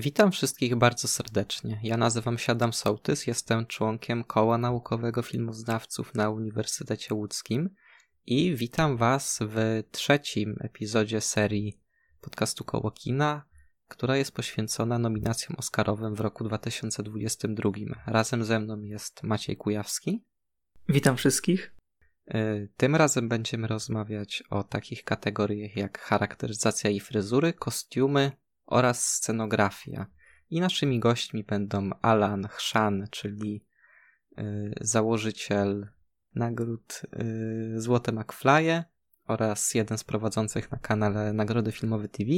Witam wszystkich bardzo serdecznie. Ja nazywam się Adam Sołtys, jestem członkiem Koła Naukowego Filmoznawców na Uniwersytecie Łódzkim i witam Was w trzecim epizodzie serii podcastu Koło Kina, która jest poświęcona nominacjom Oscarowym w roku 2022. Razem ze mną jest Maciej Kujawski. Witam wszystkich. Y, tym razem będziemy rozmawiać o takich kategoriach jak charakteryzacja i fryzury, kostiumy oraz scenografia. I naszymi gośćmi będą Alan Chrzan, czyli y, założyciel nagród y, Złote McFlye oraz jeden z prowadzących na kanale Nagrody Filmowe TV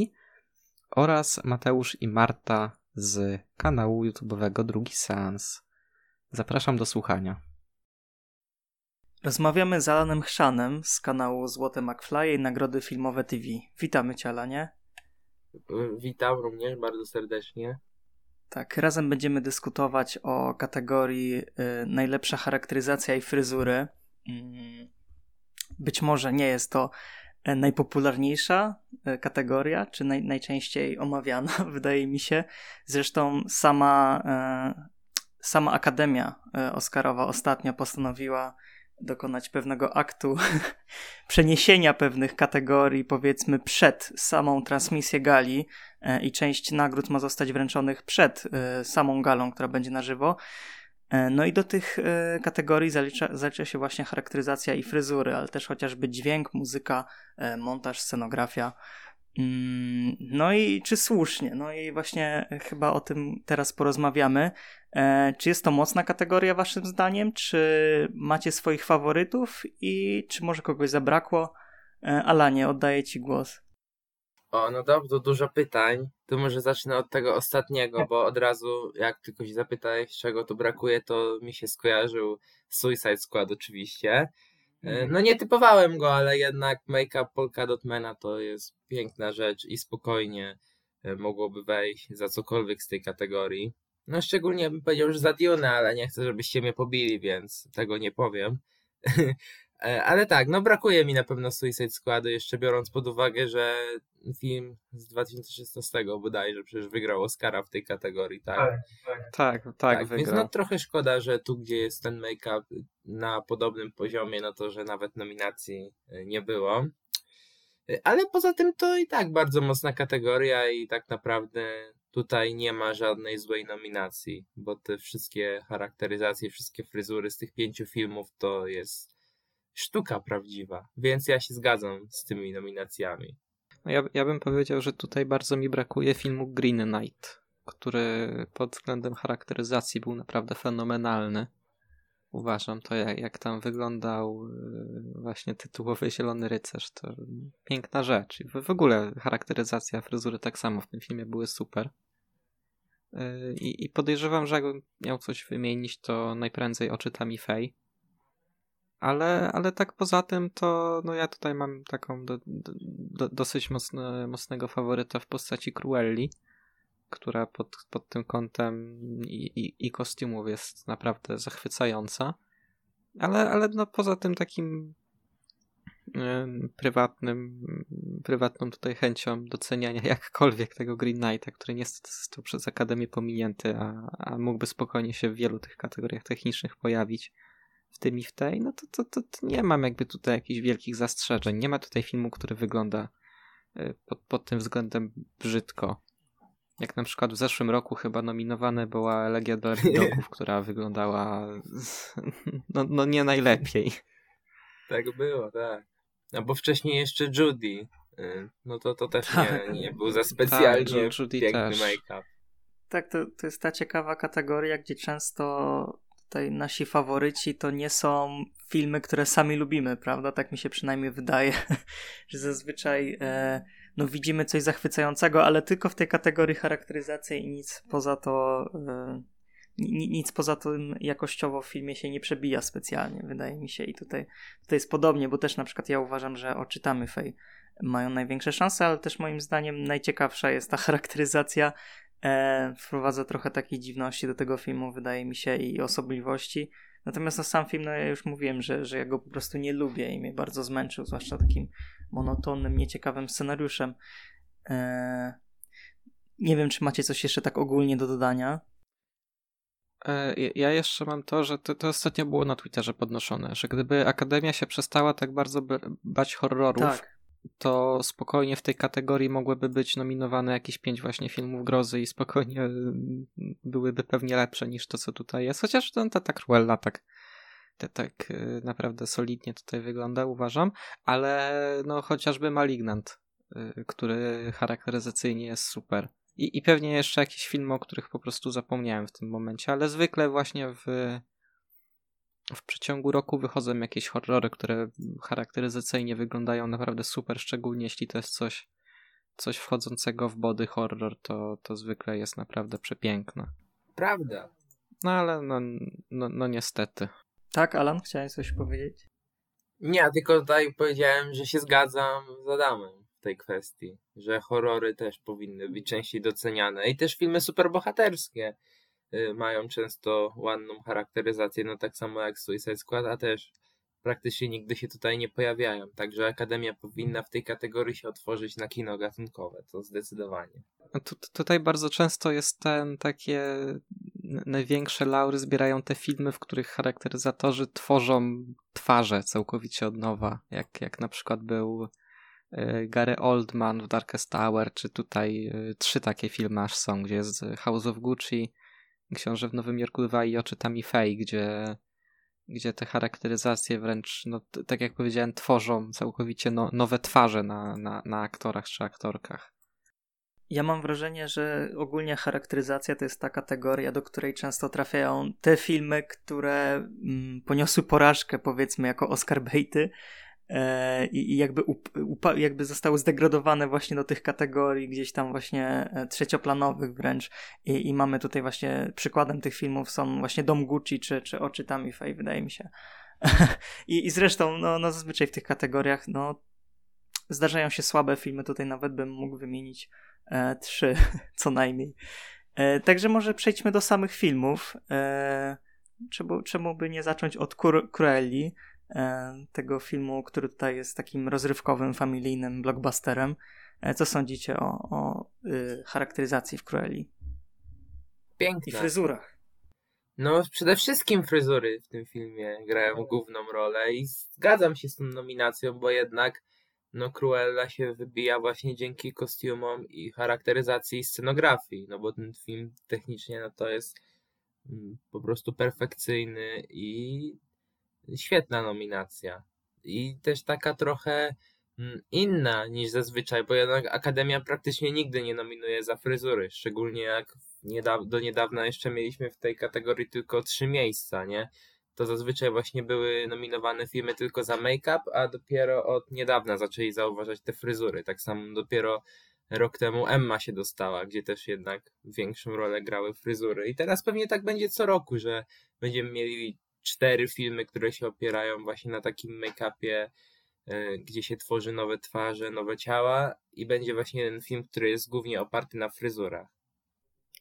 oraz Mateusz i Marta z kanału YouTube'owego Drugi Seans. Zapraszam do słuchania. Rozmawiamy z Alanem Chrzanem z kanału Złote McFly i Nagrody Filmowe TV. Witamy Cię, Alanie. Witam również bardzo serdecznie. Tak, razem będziemy dyskutować o kategorii y, najlepsza charakteryzacja i fryzury. Mm, być może nie jest to e, najpopularniejsza e, kategoria, czy naj, najczęściej omawiana, wydaje mi się. Zresztą sama, e, sama Akademia Oscarowa ostatnio postanowiła dokonać pewnego aktu przeniesienia pewnych kategorii, powiedzmy, przed samą transmisję gali e, i część nagród ma zostać wręczonych przed e, samą galą, która będzie na żywo. E, no i do tych kategorii zalicza, zalicza się właśnie charakteryzacja i fryzury, ale też chociażby dźwięk, muzyka, montaż, scenografia. Mm, no i czy słusznie? No i właśnie chyba o tym teraz porozmawiamy. E, czy jest to mocna kategoria waszym zdaniem? Czy macie swoich faworytów i czy może kogoś zabrakło? E, Alanie, oddaję ci głos. O, no dobrze, dużo pytań. To może zacznę od tego ostatniego, bo od razu jak tylko się zapytałeś, czego tu brakuje, to mi się skojarzył Suicide Squad oczywiście. E, mhm. No nie typowałem go, ale jednak make-up Polka Dotmana to jest piękna rzecz i spokojnie e, mogłoby wejść za cokolwiek z tej kategorii. No szczególnie bym powiedział, że za Dune, ale nie chcę, żebyście mnie pobili, więc tego nie powiem. E, ale tak, no brakuje mi na pewno Suicide Squadu, jeszcze biorąc pod uwagę, że film z 2016 bodajże przecież wygrał Oscara w tej kategorii, tak? Tak, tak, tak, tak, tak. Więc no trochę szkoda, że tu, gdzie jest ten make-up na podobnym poziomie, no to, że nawet nominacji e, nie było. E, ale poza tym to i tak bardzo mocna kategoria i tak naprawdę tutaj nie ma żadnej złej nominacji, bo te wszystkie charakteryzacje, wszystkie fryzury z tych pięciu filmów to jest sztuka prawdziwa, więc ja się zgadzam z tymi nominacjami. No ja, ja bym powiedział, że tutaj bardzo mi brakuje filmu Green Knight, który pod względem charakteryzacji był naprawdę fenomenalny. Uważam to, jak, jak tam wyglądał y, właśnie tytułowy Zielony Rycerz, to piękna rzecz. W, w ogóle charakteryzacja, fryzury tak samo w tym filmie były super. Y, I, I podejrzewam, że jakbym miał coś wymienić, to najprędzej oczyta mi Fej ale, ale tak poza tym to no ja tutaj mam taką do, do, dosyć mocne, mocnego faworyta w postaci Cruelli, która pod, pod tym kątem i, i, i kostiumów jest naprawdę zachwycająca. Ale, ale no poza tym takim prywatnym, prywatną tutaj chęcią doceniania jakkolwiek tego Green Knighta, który niestety został przez Akademię pominięty, a, a mógłby spokojnie się w wielu tych kategoriach technicznych pojawić w tym i w tej, no to, to, to, to nie mam jakby tutaj jakichś wielkich zastrzeżeń. Nie ma tutaj filmu, który wygląda y, pod, pod tym względem brzydko. Jak na przykład w zeszłym roku chyba nominowana była Legia dla która wyglądała no, no nie najlepiej. Tak było, tak. No bo wcześniej jeszcze Judy. Y, no to, to też tak. nie, nie był za specjalnie tak, piękny make-up. Tak, to, to jest ta ciekawa kategoria, gdzie często tutaj nasi faworyci to nie są filmy, które sami lubimy, prawda? Tak mi się przynajmniej wydaje, że zazwyczaj e, no, widzimy coś zachwycającego, ale tylko w tej kategorii charakteryzacji i nic poza to. E, nic poza tym jakościowo w filmie się nie przebija specjalnie, wydaje mi się. I tutaj, tutaj jest podobnie, bo też na przykład ja uważam, że oczytamy Fej mają największe szanse, ale też moim zdaniem najciekawsza jest ta charakteryzacja e, wprowadza trochę takiej dziwności do tego filmu, wydaje mi się, i osobliwości. Natomiast na sam film, no ja już mówiłem, że, że ja go po prostu nie lubię i mnie bardzo zmęczył, zwłaszcza takim monotonnym, nieciekawym scenariuszem. E, Nie wiem, czy macie coś jeszcze tak ogólnie do dodania. E, ja jeszcze mam to, że to, to ostatnio było na Twitterze podnoszone, że gdyby Akademia się przestała tak bardzo bać horrorów, tak. To spokojnie w tej kategorii mogłyby być nominowane jakieś pięć właśnie filmów grozy i spokojnie mm, byłyby pewnie lepsze niż to, co tutaj jest. Chociaż ten, ta, ta Cruella tak, te, tak y, naprawdę solidnie tutaj wygląda, uważam, ale no chociażby Malignant, y, który charakteryzacyjnie jest super. I, I pewnie jeszcze jakieś filmy, o których po prostu zapomniałem w tym momencie, ale zwykle właśnie w, w przeciągu roku wychodzą jakieś horrory, które charakteryzacyjnie wyglądają naprawdę super, szczególnie jeśli to jest coś, coś wchodzącego w body horror, to, to zwykle jest naprawdę przepiękne. Prawda. No ale no, no, no niestety. Tak, Alan, chciałeś coś powiedzieć? Nie, tylko tutaj powiedziałem, że się zgadzam z Adamem w tej kwestii, że horrory też powinny być częściej doceniane i też filmy superbohaterskie y, mają często ładną charakteryzację, no tak samo jak Suicide Squad, a też praktycznie nigdy się tutaj nie pojawiają. Także Akademia powinna w tej kategorii się otworzyć na kino gatunkowe, to zdecydowanie. Tu, tutaj bardzo często jest ten takie największe laury zbierają te filmy, w których charakteryzatorzy tworzą twarze całkowicie od nowa, jak, jak na przykład był E, Gary Oldman w Darkest Tower, czy tutaj e, trzy takie filmy aż są, gdzie jest House of Gucci, Książę w Nowym Jorku 2 i Oczy Faye, gdzie, gdzie te charakteryzacje wręcz, no, tak jak powiedziałem, tworzą całkowicie no, nowe twarze na, na, na aktorach czy aktorkach. Ja mam wrażenie, że ogólnie charakteryzacja to jest ta kategoria, do której często trafiają te filmy, które mm, poniosły porażkę, powiedzmy, jako Oscar baity, E, i, jakby, jakby zostały zdegradowane właśnie do tych kategorii gdzieś tam właśnie e, trzecioplanowych wręcz. I, i mamy tutaj właśnie przykładem tych filmów są właśnie Dom Gucci czy, czy Oczy Tamify wydaje mi się. I, I zresztą no, no zazwyczaj w tych kategoriach no zdarzają się słabe filmy, tutaj nawet bym mógł wymienić e, trzy co najmniej. E, także może przejdźmy do samych filmów. E, czemu, czemu by nie zacząć od Cruelli? E, tego filmu, który tutaj jest takim rozrywkowym, familijnym blockbusterem. E, co sądzicie o, o y, charakteryzacji w Cruelli? Pięknie. I fryzurach. No, przede wszystkim fryzury w tym filmie grają główną rolę i zgadzam się z tą nominacją, bo jednak no Cruella się wybija właśnie dzięki kostiumom i charakteryzacji i scenografii, no bo ten film technicznie no to jest mm, po prostu perfekcyjny i świetna nominacja. I też taka trochę mm, inna niż zazwyczaj, bo jednak Akademia praktycznie nigdy nie nominuje za fryzury, szczególnie jak do niedawna jeszcze mieliśmy w tej kategorii tylko trzy miejsca, nie? To zazwyczaj właśnie były nominowane filmy tylko za make-up, a dopiero od niedawna zaczęli zauważać te fryzury. Tak samo dopiero rok temu Emma się dostała, gdzie też jednak większą rolę grały fryzury. I teraz pewnie tak będzie co roku, że będziemy mieli cztery filmy, które się opierają właśnie na takim make-upie, e, gdzie się tworzy nowe twarze, nowe ciała i będzie właśnie ten film, który jest głównie oparty na fryzurach.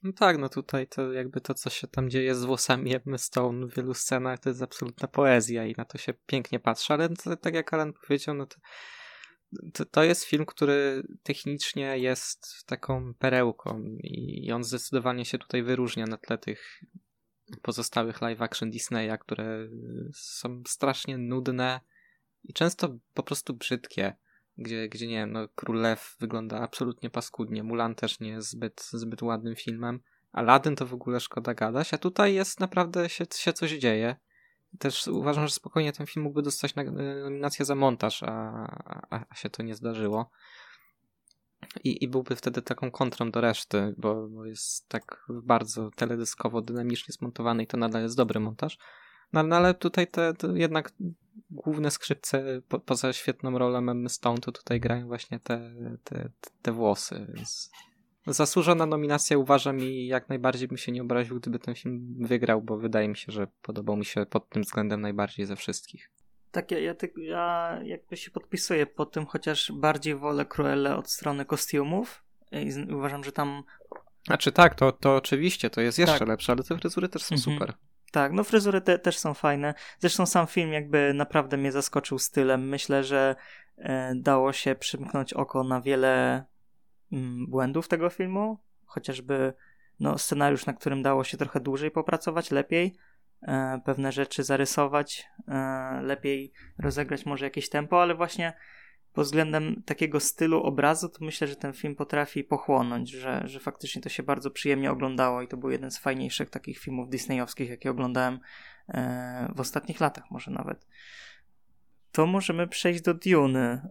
No tak, no tutaj to jakby to, co się tam dzieje z włosami Emmy Stone w wielu scenach, to jest absolutna poezja i na to się pięknie patrzy, ale to, tak jak Alan powiedział, no to, to, to, jest film, który technicznie jest taką perełką i on zdecydowanie się tutaj wyróżnia na tle tych pozostałych live action Disneya, które są strasznie nudne i często po prostu brzydkie. Gdzie, gdzie nie wiem, no, Król Lew wygląda absolutnie paskudnie, Mulan też nie jest zbyt, zbyt ładnym filmem, Aladdin to w ogóle szkoda gadać, a tutaj jest naprawdę się, się coś dzieje. Też uważam, że spokojnie ten film mógłby dostać nominację za montaż, a, a, a się to nie zdarzyło. I, I byłby wtedy taką kontrą do reszty, bo, bo jest tak bardzo teledyskowo, dynamicznie zmontowany i to nadal jest dobry montaż. No, no ale tutaj te, te, jednak główne skrzypce, po, poza świetną rolą Emmy Stone, to tutaj grają właśnie te, te, te włosy, więc zasłużona nominacja uważam i jak najbardziej bym się nie obraził, gdyby ten film wygrał, bo wydaje mi się, że podobał mi się pod tym względem najbardziej ze wszystkich. Tak, ja, ja, ja jakby się podpisuję po tym, chociaż bardziej wolę Cruelle od strony kostiumów i uważam, że tam... Znaczy tak, to, to oczywiście, to jest jeszcze tak. lepsze, ale te fryzury też są mhm. super. Tak, no fryzury te, też są fajne. Zresztą sam film jakby naprawdę mnie zaskoczył stylem. Myślę, że e, dało się przymknąć oko na wiele mm, błędów tego filmu. chociażby no, scenariusz, na którym dało się trochę dłużej popracować, lepiej, pewne rzeczy zarysować, e, lepiej rozegrać może jakieś tempo, ale właśnie pod względem takiego stylu obrazu, to myślę, że ten film potrafi pochłonąć, że, że faktycznie to się bardzo przyjemnie oglądało i to był jeden z fajniejszych takich filmów disneyowskich, jakie oglądałem e, w ostatnich latach może nawet. To możemy przejść do Dune.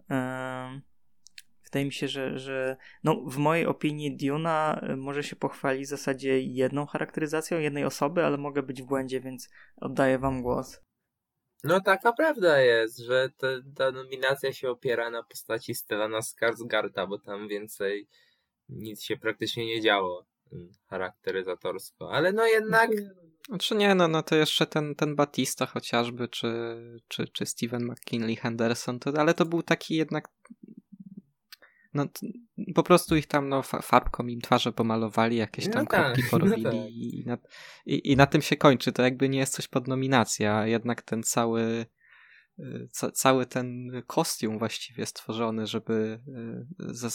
Wydaje mi się, że, że no, w mojej opinii Duna e, może się pochwalić w zasadzie jedną charakteryzacją jednej osoby, ale mogę być w błędzie, więc oddaję wam głos. No taka prawda jest, że te, ta nominacja się opiera na postaci Stellana Skarsgarda, bo tam więcej nic się praktycznie nie działo mm, charakteryzatorsko, ale no jednak... Znaczy nie, no, no to jeszcze ten, ten Batista chociażby, czy, czy, czy Steven McKinley Henderson, to, ale to był taki jednak no, po prostu ich tam no, farbką im twarze pomalowali, jakieś tam no kropki tak, porobili no tak. i, na, i, i, na tym się kończy. To jakby nie jest coś pod nominację, a jednak ten cały y, ca, cały ten kostium właściwie stworzony, żeby y, ze,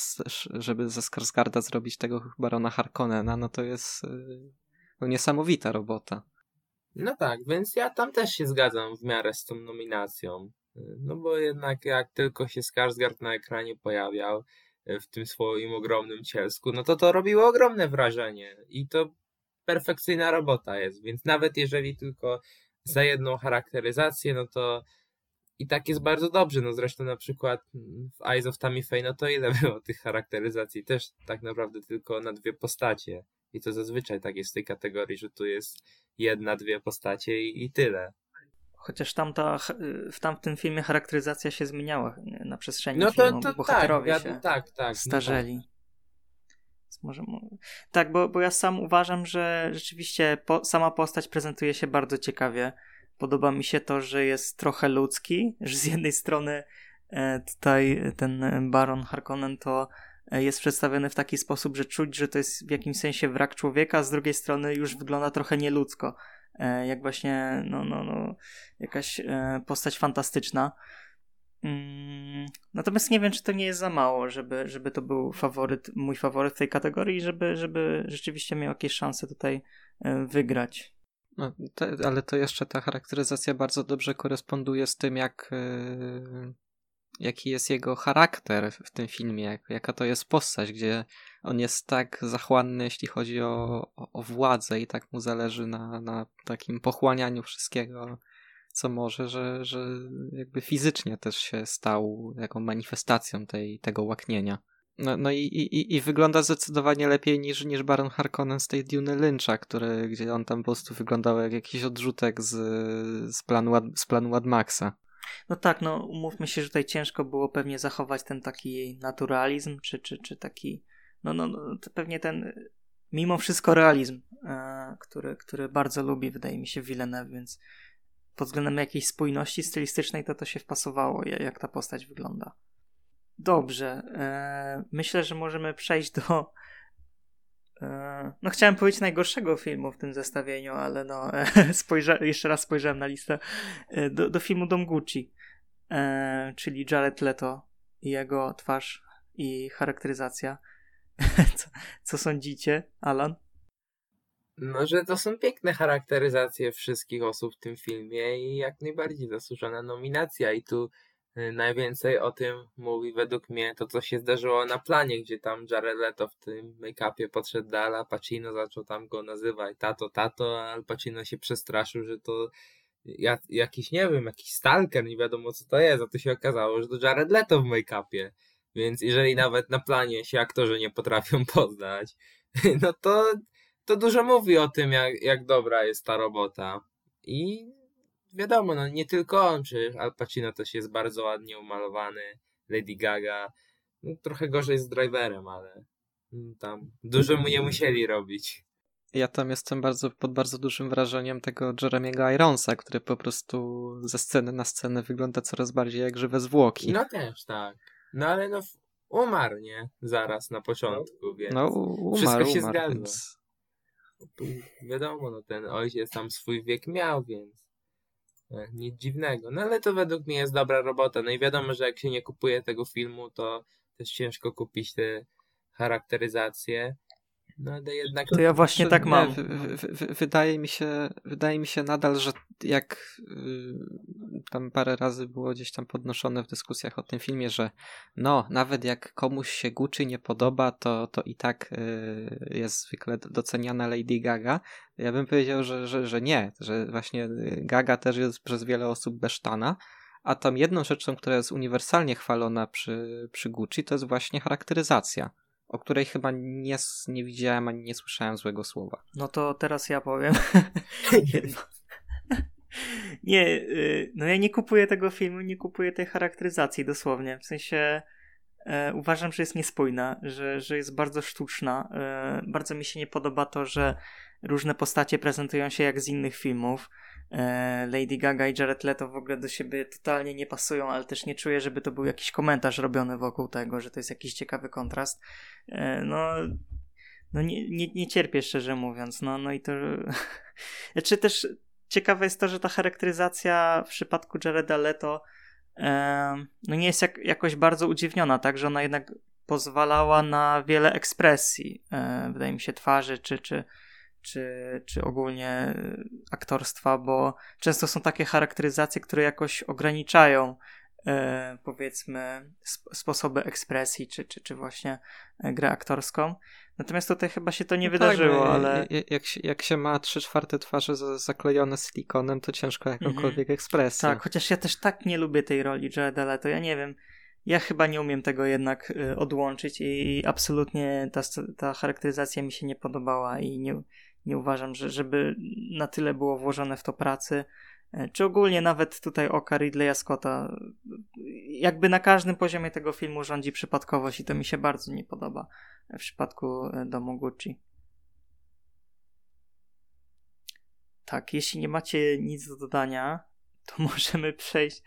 żeby ze Skarsgarda zrobić tego barona Harkonnena, no to jest y, no, niesamowita robota. No tak, więc ja tam też się zgadzam w miarę z tą nominacją. No bo jednak jak tylko się Skarsgard na ekranie pojawiał, E, w tym swoim ogromnym cielsku, no to to robiło ogromne wrażenie i to perfekcyjna robota jest, więc nawet jeżeli tylko za jedną charakteryzację, no to i tak jest bardzo dobrze, no zresztą na przykład w Eyes of Tammy Faye, no to ile było tych charakteryzacji? Też tak naprawdę tylko na dwie postacie i to zazwyczaj tak jest w tej kategorii, że tu jest jedna, dwie postacie i, i tyle. Chociaż tamta, w tamtym filmie charakteryzacja się zmieniała na przestrzeni no to, filmu, to, bohaterowie tak, się tak, tak, starzeli. No tak. Może, tak, bo, bo ja sam uważam, że rzeczywiście po, sama postać prezentuje się bardzo ciekawie. Podoba mi się to, że jest trochę ludzki, że z jednej strony e, tutaj ten Baron Harkonnen to e, jest przedstawiony w taki sposób, że czuć, że to jest w jakimś sensie wrak człowieka, a z drugiej strony już wygląda trochę nieludzko. E, jak właśnie no, no, no, jakaś e, postać fantastyczna. Mm, natomiast nie wiem, czy to nie jest za mało, żeby, żeby to był faworyt, mój faworyt w tej kategorii, żeby, żeby rzeczywiście miał jakieś szanse tutaj e, wygrać. No, ale to jeszcze ta charakteryzacja bardzo dobrze koresponduje z tym, jak, jaki jest jego charakter w tym filmie, jak, jaka to jest postać, gdzie on jest tak zachłanny, jeśli chodzi o, o, władzę i tak mu zależy na, na takim pochłanianiu wszystkiego, co może, że, że jakby fizycznie też się stał jaką manifestacją tej, tego łaknienia. No, no i, i, i wygląda zdecydowanie lepiej niż, niż Baron Harkonnen z tej Dune Lyncha, który, gdzie on tam po prostu wyglądał jak jakiś odrzutek z, z, planu, z planu Mad Maxa. No tak, no umówmy się, że tutaj ciężko było pewnie zachować ten taki naturalizm, czy, czy, czy taki no, no, no to pewnie ten mimo wszystko realizm, e, który, który bardzo lubi, wydaje mi się, Villeneuve, więc pod względem jakiejś spójności stylistycznej to to się wpasowało, jak ta postać wygląda. Dobrze, e, myślę, że możemy przejść do e, no chciałem powiedzieć najgorszego filmu w tym zestawieniu, ale no spojrza- jeszcze raz spojrzałem na listę e, do, do filmu Dom Gucci, e, czyli Jared Leto i jego twarz i charakteryzacja. co, co sądzicie, Alan? No, że to są piękne charakteryzacje wszystkich osób w tym filmie i jak najbardziej zasłużona nominacja. I tu y, najwięcej o tym mówi według mnie to, co się zdarzyło na planie, gdzie tam Jared Leto w tym make-upie podszedł do Al Pacino, zaczął tam go nazywać tato, tato, a Al Pacino się przestraszył, że to jakiś, nie wiem, jakiś stalker, nie wiadomo co to jest, a to się okazało, że to Jared Leto w make-upie. Więc jeżeli nawet na planie się aktorzy nie potrafią poznać, no to, to dużo mówi o tym, jak, jak dobra jest ta robota. I wiadomo, no nie tylko on, czy Al Pacino też jest bardzo ładnie umalowany, Lady Gaga. No, trochę gorzej z driverem, ale tam dużo mu nie musieli robić. Ja tam jestem bardzo, pod bardzo dużym wrażeniem tego Jeremiego Ironsa, który po prostu ze sceny na scenę wygląda coraz bardziej jak żywe zwłoki. No też, tak. No ale no umarł, nie? Zaraz na początku, więc no, umarł, wszystko się umarł, zgadza. Więc... Wiadomo, no ten ojciec tam swój wiek miał, więc e, nic dziwnego. No ale to według mnie jest dobra robota. No i wiadomo, że jak się nie kupuje tego filmu, to też ciężko kupić te charakteryzacje. No ale jednak... To ja właśnie tak mam. wydaje, mi się, wydaje mi się nadal, że jak y, tam parę razy było gdzieś tam podnoszone w dyskusjach o tym filmie, że no, nawet jak komuś się Gucci nie podoba, to, to i tak y, jest zwykle doceniana Lady Gaga. Ja bym powiedział, że, że, że nie, że właśnie Gaga też jest przez wiele osób besztana, a tam jedną rzeczą, która jest uniwersalnie chwalona przy, przy Gucci, to jest właśnie charakteryzacja o której chyba nie, nie widziałem ani nie słyszałem złego słowa. No to teraz ja powiem. nie, y, no ja nie kupuję tego filmu, nie kupuję tej charakteryzacji dosłownie. W sensie e, uważam, że jest niespójna, że, że jest bardzo sztuczna. E, bardzo mi się nie podoba to, że różne postacie prezentują się jak z innych filmów. E, Lady Gaga i Jared Leto w ogóle do siebie totalnie nie pasują, ale też nie czuję, żeby to był jakiś komentarz robiony wokół tego, że to jest jakiś ciekawy kontrast. E, no, no nie, nie, nie cierpię szczerze mówiąc. No, no i to. Czy też ciekawe jest to, że ta charakteryzacja w przypadku Jareda Leto e, no nie jest jak, jakoś bardzo udziwniona, tak, że ona jednak pozwalała na wiele ekspresji, wydaje mi się, twarzy, czy, czy, czy, czy ogólnie aktorstwa, bo często są takie charakteryzacje, które jakoś ograniczają e, powiedzmy sp sposoby ekspresji, czy, czy, czy właśnie e, grę aktorską. Natomiast tutaj chyba się to nie no wydarzyło, tak, ale... Jak się, jak się ma trzy czwarte twarze zaklejone silikonem, to ciężko jakąkolwiek mm -hmm. ekspresję. Tak, chociaż ja też tak nie lubię tej roli Jareda Leto, ja nie wiem, ja chyba nie umiem tego jednak y, odłączyć i absolutnie ta, ta charakteryzacja mi się nie podobała i nie, nie uważam, że, żeby na tyle było włożone w to pracy. E, czy ogólnie nawet tutaj oka Ridleya Scotta, jakby na każdym poziomie tego filmu rządzi przypadkowość i to mi się bardzo nie podoba w przypadku e, domu Gucci. Tak, jeśli nie macie nic do dodania, to możemy przejść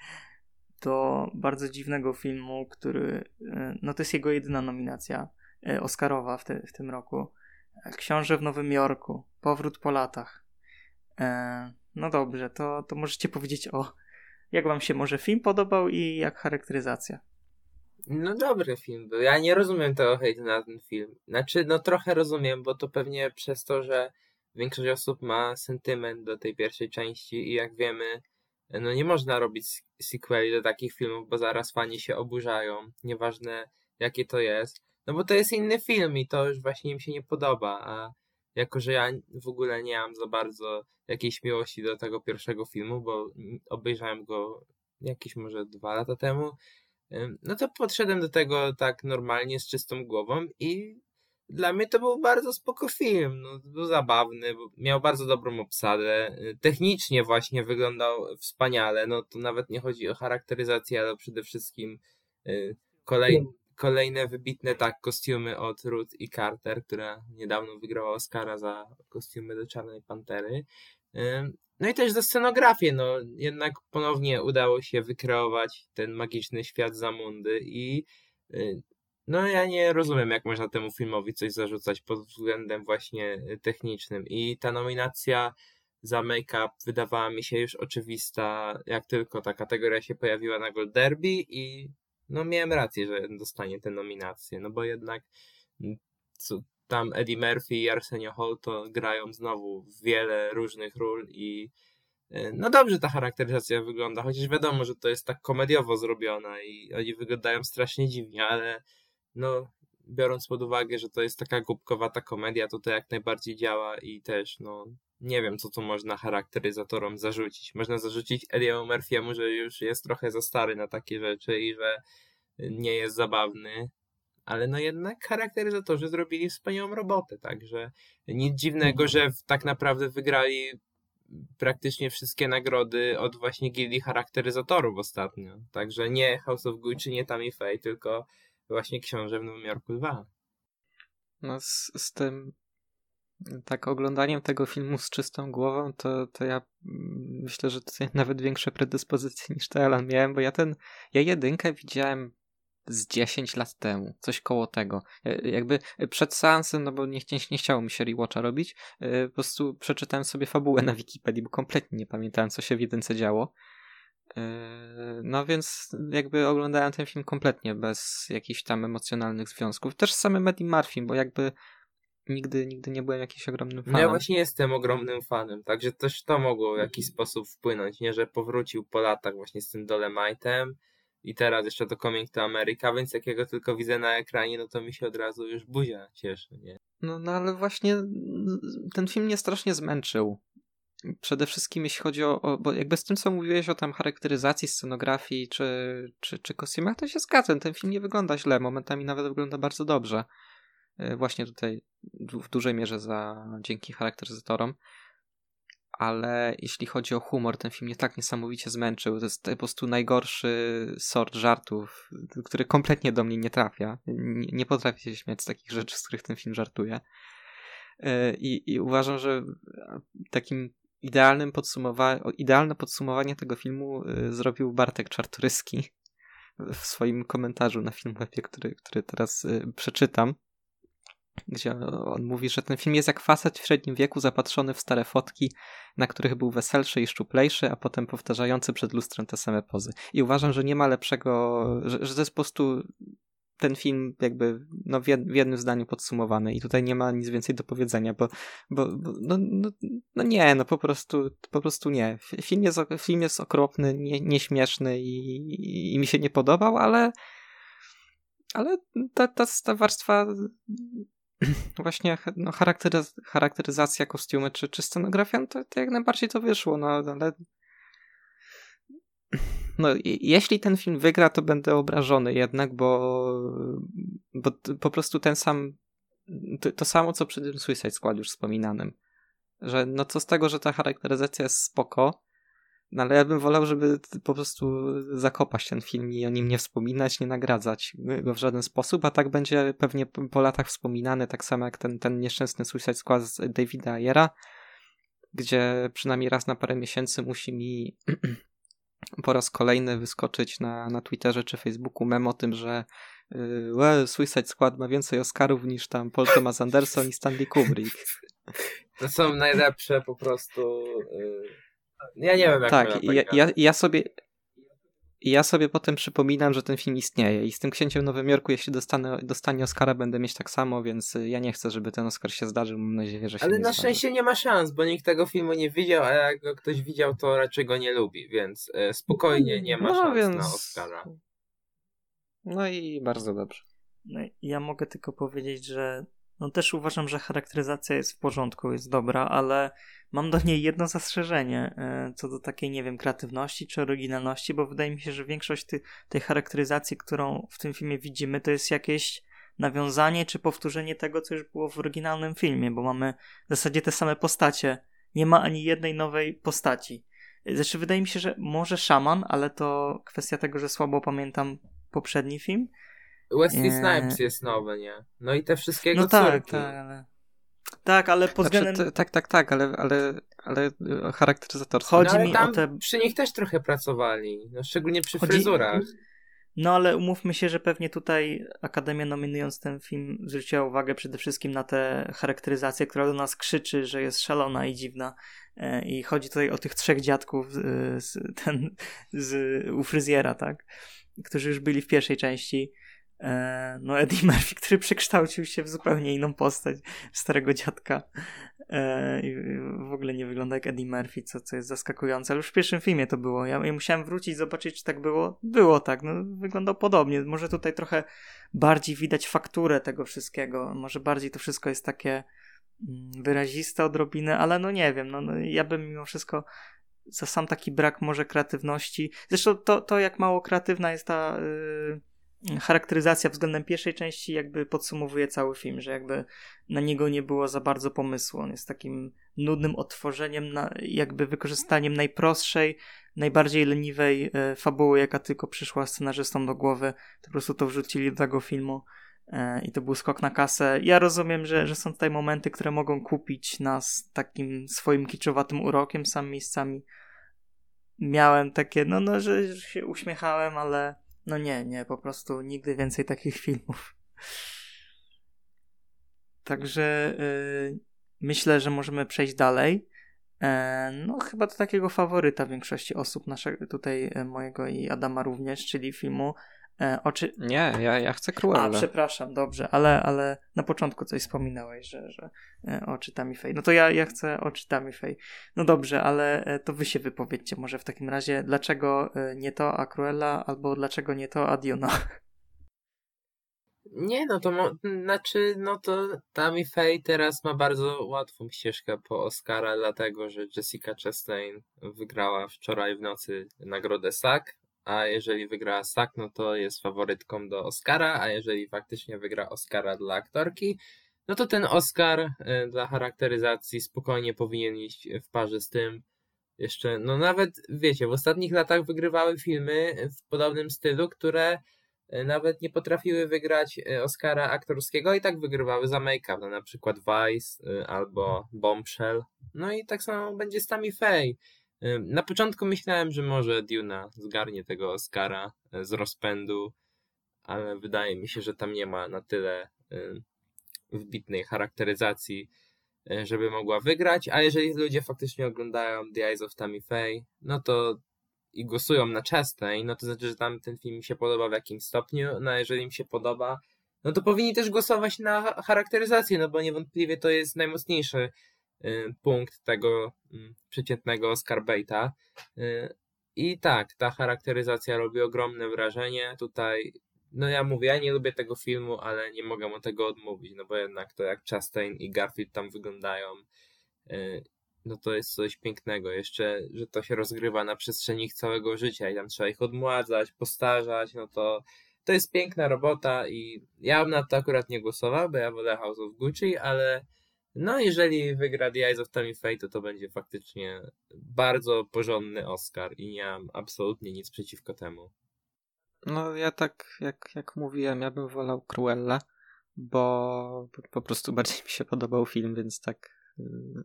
do bardzo dziwnego filmu, który, e, no to jest jego jedyna nominacja Oscarowa w, te, w tym roku. Książę w Nowym Jorku. Powrót po latach. E, no dobrze, to, to możecie powiedzieć o jak wam się może film podobał i jak charakteryzacja. No dobry film był. Ja nie rozumiem tego hejtu na ten film. Znaczy, no trochę rozumiem, bo to pewnie przez to, że większość osób ma sentyment do tej pierwszej części i jak wiemy, no nie można robić sequeli do takich filmów, bo zaraz fani się oburzają. Nieważne jakie to jest. No bo to jest inny film i to już właśnie im się nie podoba, a jako, że ja w ogóle nie mam za bardzo jakiejś miłości do tego pierwszego filmu, bo obejrzałem go jakieś może dwa lata temu, no to podszedłem do tego tak normalnie, z czystą głową i dla mnie to był bardzo spoko film, no, był zabawny, miał bardzo dobrą obsadę, technicznie właśnie wyglądał wspaniale, no to nawet nie chodzi o charakteryzację, ale przede wszystkim y, kolejny kolejne wybitne tak kostiumy od Ruth i Carter, która niedawno wygrała Oscara za kostiumy do Czarnej Pantery. No i też za scenografię, no jednak ponownie udało się wykreować ten magiczny świat Zamundy i y, no ja nie rozumiem, jak można temu filmowi coś zarzucać pod względem właśnie technicznym i ta nominacja za make-up wydawała mi się już oczywista, jak tylko ta kategoria się pojawiła na Gold Derby i no miałem rację, że dostanie tę nominację, no bo jednak co, tam Eddie Murphy i Arsenio Hall to grają znowu wiele różnych ról i e, no dobrze ta charakteryzacja wygląda, chociaż wiadomo, że to jest tak komediowo zrobiona i oni wyglądają strasznie dziwnie, ale no biorąc pod uwagę, że to jest taka głupkowata komedia, to to jak najbardziej działa i też no nie wiem, co tu można charakteryzatorom zarzucić. Można zarzucić Ediemu Murphy'emu, że już jest trochę za stary na takie rzeczy i że nie jest zabawny, ale no jednak charakteryzatorzy zrobili wspaniałą robotę, także nic dziwnego, że tak naprawdę wygrali praktycznie wszystkie nagrody od właśnie gildii charakteryzatorów ostatnio. Także nie House of Gucci, nie Tammy Faye, tylko właśnie Książę w Nowym Jorku 2. No z, z tym tak oglądaniem tego filmu z czystą głową, to, to ja mm, myślę, że tutaj nawet większe predyspozycje niż to Alan miałem, bo ja ten, ja jedynkę widziałem z 10 lat temu, coś koło tego. E, jakby przed seansem, no bo nie, nie, nie chciało mi się rewatcha robić, e, po prostu przeczytałem sobie fabułę na Wikipedii, bo kompletnie nie pamiętałem, co się w jedynce działo. E, no więc jakby oglądałem ten film kompletnie bez jakichś tam emocjonalnych związków. Też z samym Eddie Murphy, bo jakby nigdy, nigdy nie byłem jakimś ogromnym fanem. No ja właśnie jestem ogromnym fanem, także też to mogło w jakiś sposób wpłynąć, nie, że powrócił po latach właśnie z tym Dolemite'em i teraz jeszcze to Coming to America, więc jakiego tylko widzę na ekranie, no to mi się od razu już buzia cieszy, nie? No, no ale właśnie ten film mnie strasznie zmęczył. Przede wszystkim jeśli chodzi o, o, bo jakby z tym co mówiłeś o tam charakteryzacji, scenografii czy, czy, czy kostiumach, to się zgadzam. Ten film nie wygląda źle, momentami nawet wygląda bardzo dobrze. E, właśnie tutaj w dużej mierze za, dzięki charakteryzatorom. Ale jeśli chodzi o humor, ten film mnie tak niesamowicie zmęczył. To jest po prostu najgorszy sort żartów, który kompletnie do mnie nie trafia. Nie, nie potrafię się śmiać z takich rzeczy, z których ten film żartuje. E, I, I, uważam, że takim idealnym podsumowa idealne podsumowanie tego filmu e, zrobił Bartek Czartoryski w swoim komentarzu na Filmwebie, który, który teraz przeczytam gdzie on mówi, że ten film jest jak facet w średnim wieku zapatrzony w stare fotki, na których był weselszy i szczuplejszy, a potem powtarzający przed lustrem te same pozy. I uważam, że nie ma lepszego, że, że to jest po prostu ten film jakby no, w, jednym zdaniu podsumowany i tutaj nie ma nic więcej do powiedzenia, bo, bo, bo no, no, no, nie, no po prostu po prostu nie. Film jest, film jest okropny, nie, nieśmieszny i, i, i mi się nie podobał, ale ale ta, ta, ta warstwa właśnie no, charakteryz charakteryzacja, kostiumy czy, czy scenografia, no to, to jak najbardziej to wyszło, no ale no, jeśli ten film wygra, to będę obrażony jednak, bo, bo po prostu ten sam to, to, samo, co przy tym Suicide Squad już wspominanym. Że no co z tego, że ta charakteryzacja jest spoko, no ale ja bym wolał, żeby po prostu zakopać ten film i o nim nie wspominać, nie nagradzać go w żaden sposób, a tak będzie pewnie po latach wspominany, tak samo jak ten, ten nieszczęsny Suicide Squad z Davida Ayera, gdzie przynajmniej raz na parę miesięcy musi mi po raz kolejny wyskoczyć na, na Twitterze czy Facebooku mem o tym, że well, Suicide Squad ma więcej Oscarów niż tam Paul Thomas Anderson i Stanley Kubrick. To są najlepsze po prostu... Y ja nie wiem, jak Tak, ja, ja, ja sobie. Ja sobie potem przypominam, że ten film istnieje i z tym księciem w Nowym Jorku, jeśli dostanę, dostanie Oscara, będę mieć tak samo, więc ja nie chcę, żeby ten Oscar się zdarzył. Mam nadzieję, że się Ale nie na zdarzy. szczęście nie ma szans, bo nikt tego filmu nie widział, a jak go ktoś widział, to raczej go nie lubi, więc e, spokojnie nie ma no, szans więc... na Oscara. No i bardzo dobrze. No, ja mogę tylko powiedzieć, że no też uważam, że charakteryzacja jest w porządku, jest dobra, ale mam do niej jedno zastrzeżenie e, co do takiej, nie wiem, kreatywności czy oryginalności, bo wydaje mi się, że większość ty, tej charakteryzacji, którą w tym filmie widzimy, to jest jakieś nawiązanie czy powtórzenie tego, co już było w oryginalnym filmie, bo mamy w zasadzie te same postacie. Nie ma ani jednej nowej postaci. Znaczy, wydaje mi się, że może szaman, ale to kwestia tego, że słabo pamiętam poprzedni film. Wesley Snipes jest nowy, nie? No i te wszystkie jego no tak, córki. tak, ale... Tak, ale pod znaczy, względem... tak, tak, tak, ale, ale, ale charakteryzatorstwo. Chodzi no, ale mi tam o te... przy nich też trochę pracowali, no szczególnie przy Chodzi... fryzurach. No ale umówmy się, że pewnie tutaj Akademia nominując ten film zwróciła uwagę przede wszystkim na tę charakteryzację, która do nas krzyczy, że jest szalona i dziwna. E, I chodzi tutaj o tych trzech dziadków z, ten, z, u fryzjera, tak? Którzy już byli w pierwszej części. E, no Eddie Murphy, który przekształcił się w zupełnie inną postać starego dziadka e, i w ogóle nie wygląda jak Eddie Murphy, co, co jest zaskakujące, ale już w pierwszym filmie to było. Ja, ja musiałem wrócić, zobaczyć, czy tak było. Było tak, no wyglądał podobnie. Może tutaj trochę bardziej widać fakturę tego wszystkiego, może bardziej to wszystko jest takie mm, wyraziste odrobinę, ale no nie wiem, no, no ja bym mimo wszystko za sam taki brak może kreatywności, zresztą to, to jak mało kreatywna jest ta... Yy, charakteryzacja względem pierwszej części jakby podsumowuje cały film, że jakby na niego nie było za bardzo pomysłu. On jest takim nudnym odtworzeniem, na, jakby wykorzystaniem najprostszej, najbardziej leniwej e, fabuły, jaka tylko przyszła scenarzystom do głowy. To po prostu to wrzucili do tego filmu e, i to był skok na kasę. Ja rozumiem, że, że są tutaj momenty, które mogą kupić nas takim swoim kiczowatym urokiem, sam miejscami. Miałem takie, no, no że się uśmiechałem, ale no nie, nie, po prostu nigdy więcej takich filmów. Także yy, myślę, że możemy przejść dalej. E, no, chyba do takiego faworyta większości osób, naszego tutaj e, mojego i Adama również, czyli filmu E, oczy... Nie, ja, ja chcę Cruella. A, przepraszam, dobrze, ale, ale na początku coś wspominałeś, że, że e, oczy Tamifej. No to ja, ja chcę oczy Tamifej. No dobrze, ale e, to wy się wypowiedzcie może w takim razie, dlaczego e, nie to a Cruella, albo dlaczego nie to a Diona? Nie, no to mo- znaczy, no to Tammy Faye teraz ma bardzo łatwą ścieżkę po Oscara, dlatego że Jessica Chastain wygrała wczoraj w nocy nagrodę SAG, a jeżeli wygra SAG, no to jest faworytką do Oscara, a jeżeli faktycznie wygra Oscara dla aktorki, no to ten Oscar y, dla charakteryzacji spokojnie powinien iść w parze z tym. Jeszcze, no nawet, wiecie, w ostatnich latach wygrywały filmy w podobnym stylu, które y, nawet nie potrafiły wygrać y, Oscara aktorskiego i tak wygrywały za make-up, no na przykład Vice albo Bombshell. No i tak samo będzie z Tammy Faye. Na początku myślałem, że może Duna zgarnie tego Oscara y, z rozpędu, ale wydaje mi się, że tam nie ma na tyle wbitnej charakteryzacji, y, żeby mogła wygrać. A jeżeli ludzie faktycznie oglądają The Eyes of Tammy Faye, no to i głosują na Chastain, no to znaczy, że tam ten film mi się podoba w jakimś stopniu. No a jeżeli im się podoba, no to powinni też głosować na cha- charakteryzację, no bo niewątpliwie to jest najmocniejszy punkt tego y, przeciętnego Oscar Baita. Y, I tak, ta charakteryzacja robi ogromne wrażenie. Tutaj, no ja mówię, ja nie lubię tego filmu, ale nie mogę mu tego odmówić, no bo jednak to jak Chastain i Garfield tam wyglądają, y, no to jest coś pięknego. Jeszcze, że to się rozgrywa na przestrzeni ich całego życia i tam trzeba ich odmładzać, postarzać, no to to jest piękna robota i ja bym na to akurat nie głosował, bo ja wolę House of Gucci, ale no jeżeli wygra The Eyes of Tammy Faye, to to będzie faktycznie bardzo porządny Oscar i nie mam absolutnie nic przeciwko temu. No ja tak, jak, jak mówiłem, ja bym wolał Cruella, bo po prostu bardziej mi się podobał film, więc tak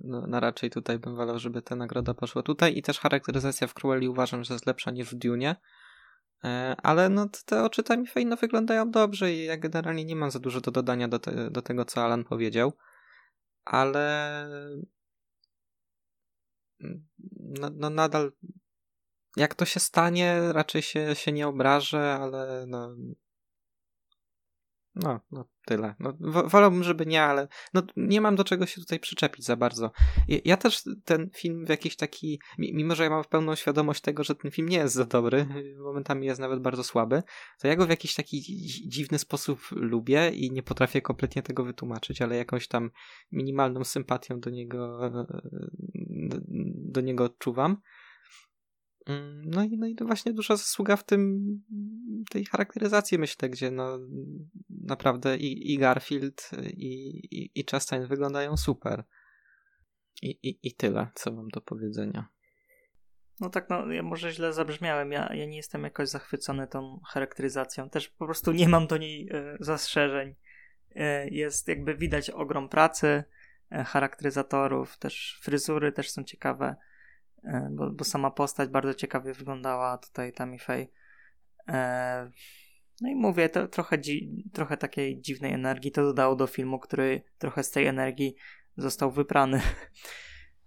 no, raczej tutaj bym wolał, żeby ta nagroda poszła tutaj i też charakteryzacja w Cruelli uważam, że jest lepsza niż w Dune. E, Ale no te- te oczy tam fajno wyglądają dobrze i ja generalnie nie mam za dużo do dodania do, te, do tego, co Alan powiedział. Ale no, no nadal jak to się stanie, raczej się, się nie obrażę, ale no. No, no tyle. No, wo- wolałbym, żeby nie, ale no, nie mam do czego się tutaj przyczepić za bardzo. Ja, też ten film w jakiś taki, mi- mimo że ja mam pełną świadomość tego, że ten film nie jest za dobry, momentami jest nawet bardzo słaby, to ja go w jakiś taki dzi- dziwny sposób lubię i nie potrafię kompletnie tego wytłumaczyć, ale jakąś tam minimalną sympatią do niego do niego odczuwam. Mm, No i, no i to właśnie duża zasługa w tym, tej charakteryzacji, myślę, gdzie no naprawdę i, i Garfield i, i, i Chastain wyglądają super. I, i, I tyle, co mam do powiedzenia. No tak, no ja może źle zabrzmiałem. Ja, ja nie jestem jakoś zachwycony tą charakteryzacją. Też po prostu nie mam do niej e, zastrzeżeń. E, jest jakby widać ogrom pracy e, charakteryzatorów, też fryzury też są ciekawe, bo, bo sama postać bardzo ciekawie wyglądała tutaj Tammy Faye. E, no i mówię, to trochę, trochę takiej dziwnej energii to dodało do filmu, który trochę z tej energii został wyprany.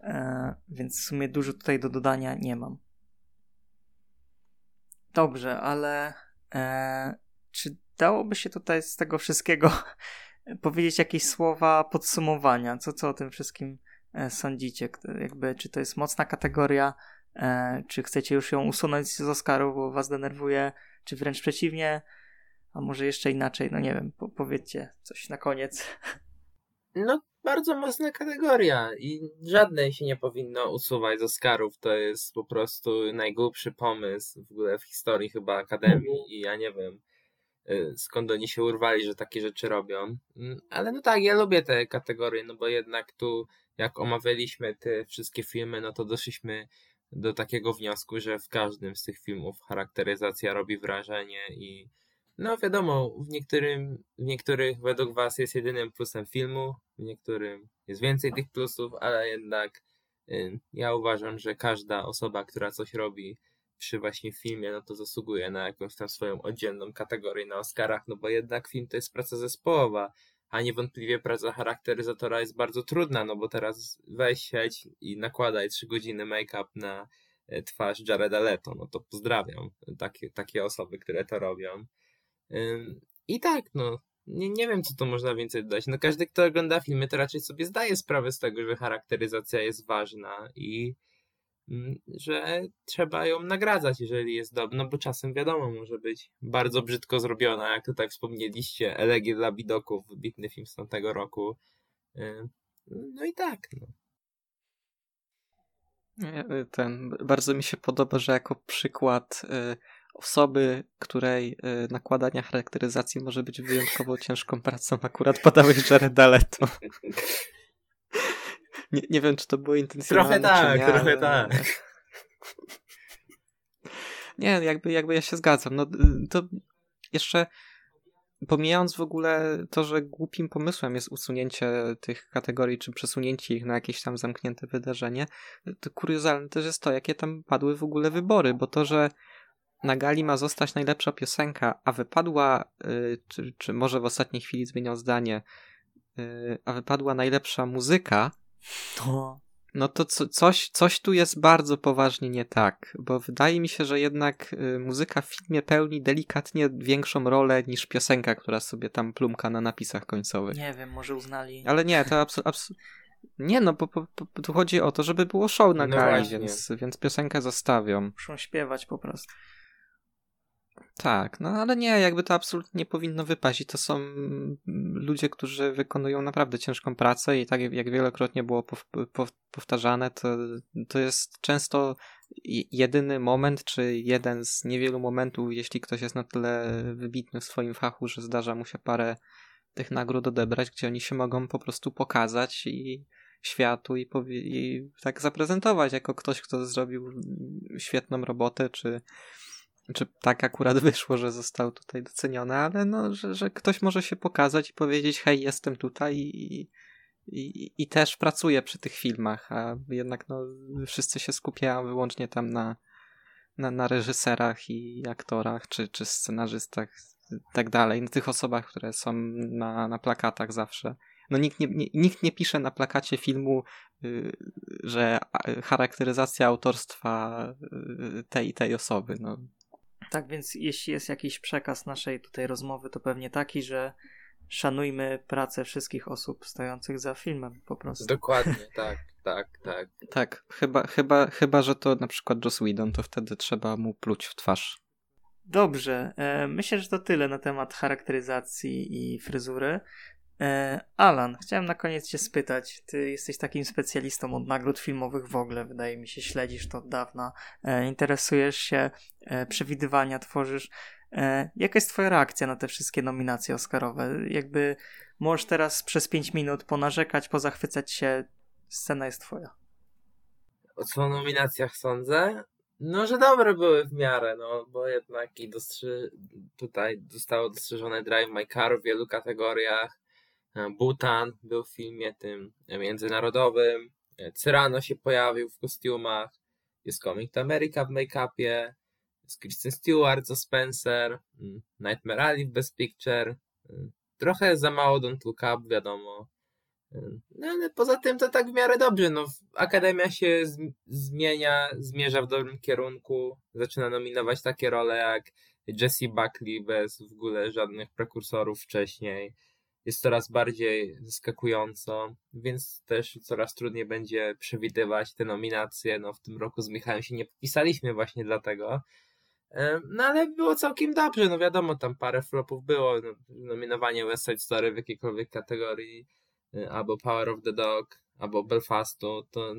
E, więc w sumie dużo tutaj do dodania nie mam. Dobrze, ale e, czy dałoby się tutaj z tego wszystkiego powiedzieć jakieś słowa podsumowania? Co, co o tym wszystkim e, sądzicie? Kto- Jakby, czy to jest mocna kategoria? E, czy chcecie już ją usunąć z Oscaru, bo was denerwuje? Czy wręcz przeciwnie? A może jeszcze inaczej? No nie wiem, po, powiedzcie coś na koniec. No, bardzo mocna kategoria i żadnej się nie powinno usuwać z Oscarów. To jest po prostu najgłupszy pomysł w ogóle w historii chyba Akademii i ja nie wiem skąd oni się urwali, że takie rzeczy robią. Mm, Ale no tak, ja lubię te kategorie, no bo jednak tu jak omawialiśmy te wszystkie filmy, no to doszliśmy do takiego wniosku, że w każdym z tych filmów charakteryzacja robi wrażenie i no wiadomo, w, niektórym, w niektórych według Was jest jedynym plusem filmu, w niektórym jest więcej tych plusów, ale jednak y, ja uważam, że każda osoba, która coś robi przy właśnie filmie, no to zasługuje na jakąś tam swoją oddzielną kategorię na Oscarach, no bo jednak film to jest praca zespołowa, a niewątpliwie praca charakteryzatora jest bardzo trudna, no bo teraz weź sieć i nakładaj 3 godziny make-up na e, twarz Jareda Leto, no to pozdrawiam takie, takie osoby, które to robią. I tak, no, nie, nie wiem, co to można więcej dodać. No każdy, kto ogląda filmy, to raczej sobie zdaje sprawę z tego, że charakteryzacja jest ważna i że trzeba ją nagradzać, jeżeli jest dobra, no bo czasem wiadomo, może być bardzo brzydko zrobiona, jak tutaj wspomnieliście, Elegie dla widoków, wybitny film z tamtego roku. No i tak, no. Y, ten, bardzo mi się podoba, że jako przykład y, osoby, której y, nakładania charakteryzacji może być wyjątkowo ciężką pracą, akurat podałeś Jareda Leto. Nie, nie wiem, czy to było intencjonalne. Trochę tak, nie, trochę ale... tak. Nie, jakby, jakby ja się zgadzam. No, to jeszcze pomijając w ogóle to, że głupim pomysłem jest usunięcie tych kategorii, czy przesunięcie ich na jakieś tam zamknięte wydarzenie, to kuriozalne też jest to, jakie tam padły w ogóle wybory, bo to, że na gali ma zostać najlepsza piosenka, a wypadła, yy, czy, czy może w ostatniej chwili zmieniał zdanie, yy, a wypadła najlepsza muzyka, to no to co, coś, coś tu jest bardzo poważnie nie tak, bo wydaje mi się, że jednak y, muzyka w filmie pełni delikatnie większą rolę niż piosenka, która sobie tam plumka na napisach końcowych. Nie wiem, może uznali. Ale nie, to absolutnie. Nie no, bo, bo, bo, tu chodzi o to, żeby było show na no gali, więc, więc piosenkę zostawią. Muszą śpiewać po prostu. Tak, no ale nie, jakby to absolutnie nie powinno wypaść i to są ludzie, którzy wykonują naprawdę ciężką pracę i tak jak wielokrotnie było powtarzane, to, to jest często jedyny moment, czy jeden z niewielu momentów, jeśli ktoś jest na tyle wybitny w swoim fachu, że zdarza mu się parę tych nagród odebrać, gdzie oni się mogą po prostu pokazać i światu i, i tak zaprezentować jako ktoś, kto zrobił świetną robotę, czy czy tak akurat wyszło, że został tutaj doceniony, ale no, że, że ktoś może się pokazać i powiedzieć, hej, jestem tutaj i, i, i też pracuję przy tych filmach, a jednak no, wszyscy się skupiają wyłącznie tam na, na, na reżyserach i aktorach, czy, czy scenarzystach i tak dalej, na tych osobach, które są na, na plakatach zawsze. No nikt nie, nie, nikt nie pisze na plakacie filmu, y, że charakteryzacja autorstwa y, tej i tej osoby. No, tak więc jeśli jest jakiś przekaz naszej tutaj rozmowy, to pewnie taki, że szanujmy pracę wszystkich osób stojących za filmem po prostu. Dokładnie, tak, tak, tak. Tak, chyba, chyba, chyba, że to na przykład Joss Whedon, to wtedy trzeba mu pluć w twarz. Dobrze, e, myślę, że to tyle na temat charakteryzacji i fryzury. E, Alan, chciałem na koniec Cię spytać. Ty jesteś takim specjalistą od nagród filmowych w ogóle, wydaje mi się, śledzisz to od dawna. E, interesujesz się, e, przewidywania tworzysz. Jaka jest Twoja reakcja na te wszystkie nominacje Oscarowe? Jakby możesz teraz przez 5 minut ponarzekać, pozachwycać się. Scena jest Twoja. O nominacjach sądzę? No, że dobre były w miarę, no, bo jednak i dostrzy... tutaj zostało dostrzeżone Drive My Car w wielu kategoriach Butan był w filmie tym międzynarodowym. Cyrano się pojawił w kostiumach. Jest Comic America w make-upie. Jest Kristen Stewart za Spencer. Mm, Nightmare Alley w Best Picture. Mm, trochę za mało Don't Look Up, wiadomo. Mm, no ale poza tym to tak w miarę dobrze. No, Akademia się zmienia, zmierza w dobrym kierunku. Zaczyna nominować takie role jak Jesse Buckley bez w ogóle żadnych prekursorów wcześniej jest coraz bardziej zaskakująco, więc też coraz trudniej będzie przewidywać te nominacje. No, w tym roku z Michałem się nie podpisaliśmy właśnie dlatego. No ale było całkiem dobrze, no wiadomo, tam parę flopów było. No, nominowanie West Side Story w jakiejkolwiek kategorii, y, albo Power of the Dog, albo Belfastu, to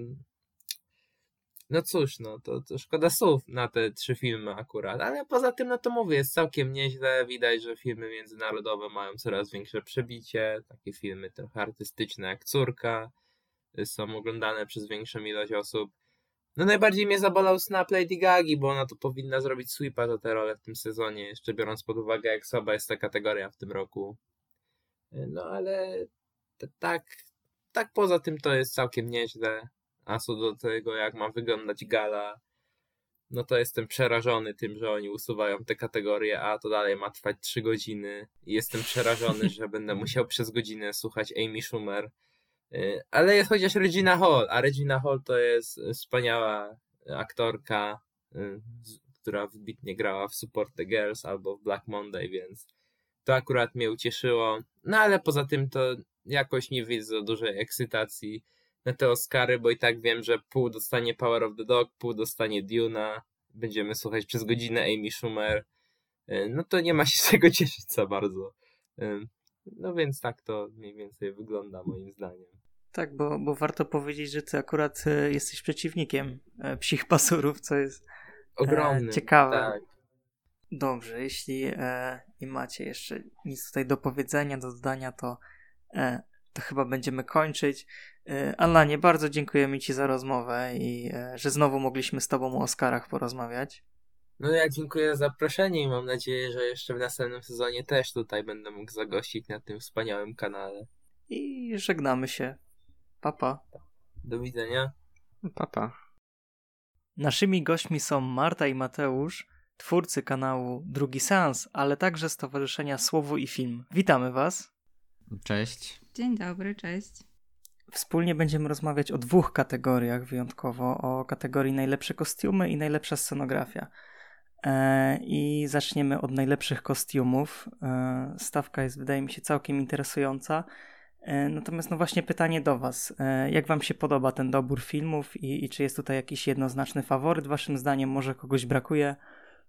no cóż, no to, to szkoda słów na te trzy filmy akurat, ale poza tym, no to mówię, jest całkiem nieźle. Widać, że filmy międzynarodowe mają coraz większe przebicie. Takie filmy trochę artystyczne jak Córka y, są oglądane przez większą ilość osób. No najbardziej mnie zabolał snap Lady Gagi, bo ona to powinna zrobić sweepa za tę rolę w tym sezonie, jeszcze biorąc pod uwagę, jak słaba jest ta kategoria w tym roku. Y, no ale tak, tak poza tym to jest całkiem nieźle. A co do tego, jak ma wyglądać gala, no to jestem przerażony tym, że oni usuwają te kategorie, a to dalej ma trwać 3 godziny. I jestem przerażony, że będę musiał przez godzinę słuchać Amy Schumer. Y, ale jest chociaż Regina Hall, a Regina Hall to jest wspaniała aktorka, y, która wybitnie grała w Support the Girls albo w Black Monday, więc To akurat mnie ucieszyło. No ale poza tym to jakoś nie widzę dużej ekscytacji na te Oscary, bo i tak wiem, że pół dostanie Power of the Dog, pół dostanie Duna. Będziemy słuchać przez godzinę Amy Schumer. Y, no to nie ma się z czego cieszyć za bardzo. Y, no więc tak to mniej więcej wygląda moim zdaniem. Tak, bo, bo warto powiedzieć, że ty akurat e, jesteś przeciwnikiem e, psich pasurów, co jest ogromny. E, ciekawe. Tak. Dobrze, jeśli nie macie jeszcze nic tutaj do powiedzenia, do dodania, to, e, to chyba będziemy kończyć. E, Alanie, bardzo dziękujemy Ci za rozmowę i e, że znowu mogliśmy z Tobą o Oscarach porozmawiać. No ja dziękuję za zaproszenie i mam nadzieję, że jeszcze w następnym sezonie też tutaj będę mógł zagościć na tym wspaniałym kanale. I żegnamy się. Papa. Do widzenia. Papa. Naszymi gośćmi są Marta i Mateusz, twórcy kanału Drugi Seans, ale także Stowarzyszenia Słowo i Film. Witamy Was. Cześć. Dzień dobry, cześć. Wspólnie będziemy rozmawiać o dwóch kategoriach wyjątkowo: o kategorii najlepsze kostiumy i najlepsza scenografia. E, I zaczniemy od najlepszych kostiumów. E, stawka jest, wydaje mi się, całkiem interesująca. E, natomiast, no właśnie, pytanie do Was. Jak Wam się podoba ten dobór filmów i, i czy jest tutaj jakiś jednoznaczny faworyt? Waszym zdaniem, może kogoś brakuje?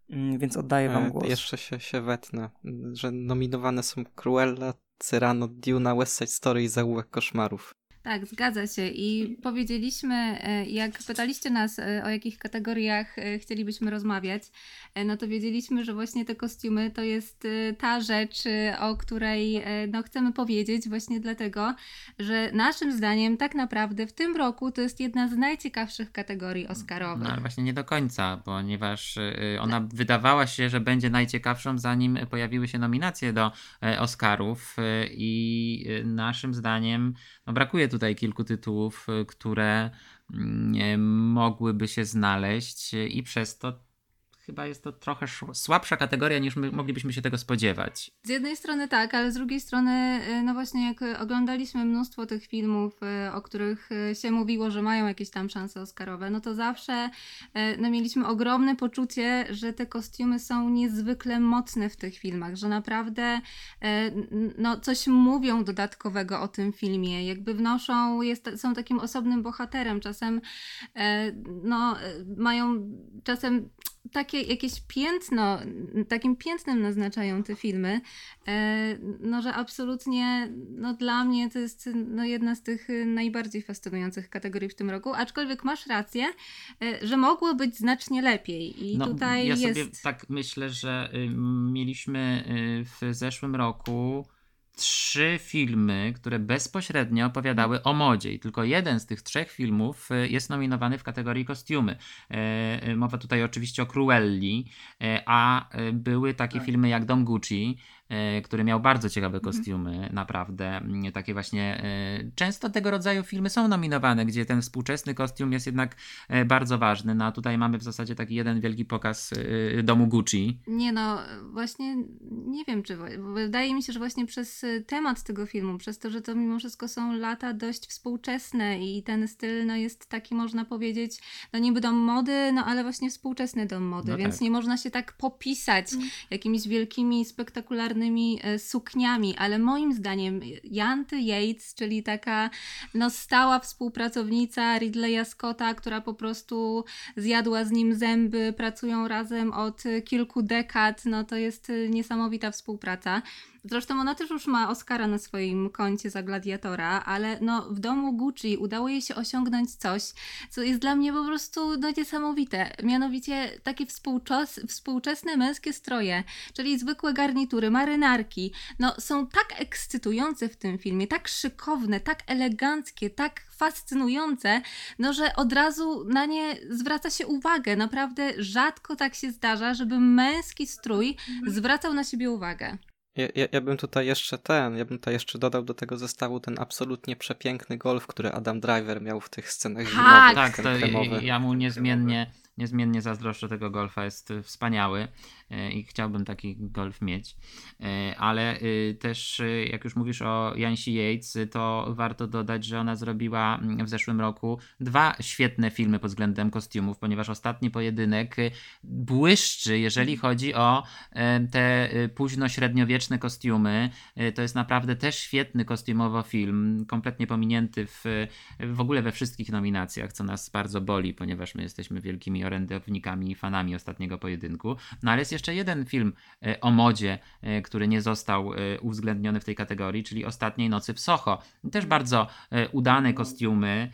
Mm, więc oddaję Wam głos. Jeszcze się, się wetnę, że nominowane są Cruella, Cyrano, Duna, West Side Story i Zaułek Koszmarów. Tak, zgadza się. I powiedzieliśmy, e, jak pytaliście nas, e, o jakich kategoriach e, chcielibyśmy rozmawiać, no to wiedzieliśmy, że właśnie te kostiumy to jest ta rzecz, o której no, chcemy powiedzieć, właśnie dlatego, że naszym zdaniem tak naprawdę w tym roku to jest jedna z najciekawszych kategorii Oscarowych. No ale właśnie nie do końca, ponieważ ona wydawała się, że będzie najciekawszą, zanim pojawiły się nominacje do Oscarów i naszym zdaniem no, brakuje tu tutaj kilku tytułów, y, które mm, mogłyby się znaleźć i przez to chyba jest to trochę słabsza kategoria niż my moglibyśmy się tego spodziewać. Z jednej strony tak, ale z drugiej strony, y, no właśnie jak oglądaliśmy mnóstwo tych filmów, y, o których y, się mówiło, że mają jakieś tam szanse Oscarowe, no to zawsze no mieliśmy ogromne poczucie, że te kostiumy są niezwykle mocne w tych filmach, że naprawdę no coś mówią dodatkowego o tym filmie, jakby wnoszą, jest, są takim osobnym bohaterem, czasem no mają czasem takie jakieś piętno, takim piętnem naznaczają te filmy, e, no że absolutnie no dla mnie to jest no, jedna z tych najbardziej fascynujących kategorii w tym roku, aczkolwiek masz rację, e, że mogło być znacznie lepiej. I no, tutaj ja jest... sobie tak myślę, że y, mieliśmy y, w zeszłym roku trzy filmy, które bezpośrednio opowiadały o modzie i tylko jeden z tych trzech filmów e, jest nominowany w kategorii kostiumy. E, e, mowa tutaj oczywiście o Cruelli, a były takie tak. filmy jak Dom Gucci, który miał bardzo ciekawe mhm. kostiumy, naprawdę. Mm, takie właśnie. E, często tego rodzaju filmy są nominowane, gdzie ten współczesny kostium jest jednak e, bardzo ważny. No a tutaj mamy w zasadzie taki jeden wielki pokaz domu Gucci. Nie no, właśnie nie wiem, czy. Wydaje mi się, że właśnie przez temat tego filmu, przez to, że to mimo wszystko są lata dość współczesne i ten styl no, jest taki, można powiedzieć, no niby dom mody, no ale właśnie współczesny dom mody, no więc tak. nie można się tak popisać mm. jakimiś wielkimi, spektakularnymi czarnymi e, sukniami, ale moim zdaniem Janty Yates, czyli taka no, stała współpracownica Ridleya Scotta, która po prostu zjadła z nim zęby, pracują razem od kilku dekad, no to jest niesamowita współpraca. Zresztą ona też już ma Oscara na swoim koncie za Gladiatora, ale no w domu Gucci udało jej się osiągnąć coś, co jest dla mnie po prostu no, niesamowite. Mianowicie takie współczes współczesne męskie stroje, czyli zwykłe garnitury, marynarki, no są tak ekscytujące w tym filmie, tak szykowne, tak eleganckie, tak fascynujące, no że od razu na nie zwraca się uwagę. Naprawdę rzadko tak się zdarza, żeby męski strój zwracał na siebie uwagę. Ja, ja, ja, bym tutaj jeszcze ten, ja bym tutaj jeszcze dodał do tego zestawu ten absolutnie przepiękny golf, który Adam Driver miał w tych scenach zimowych. Tak, to ja mu niezmiennie niezmiennie zazdroszczę tego golfa, jest wspaniały i chciałbym taki golf mieć. Ale też, jak już mówisz o Jansi Yates, to warto dodać, że ona zrobiła mm, w zeszłym roku dwa świetne filmy pod względem kostiumów, ponieważ ostatni pojedynek błyszczy, jeżeli chodzi o te późno-średniowieczne kostiumy. To jest naprawdę też świetny kostiumowo film, kompletnie pominięty w, w ogóle we wszystkich nominacjach, co nas bardzo boli, ponieważ my jesteśmy wielkimi orędownikami i fanami ostatniego pojedynku. No ale jest jeszcze jeden film e, o modzie, e, który nie został e, uwzględniony w tej kategorii, czyli Ostatniej Nocy w Soho. Też bardzo udane kostiumy.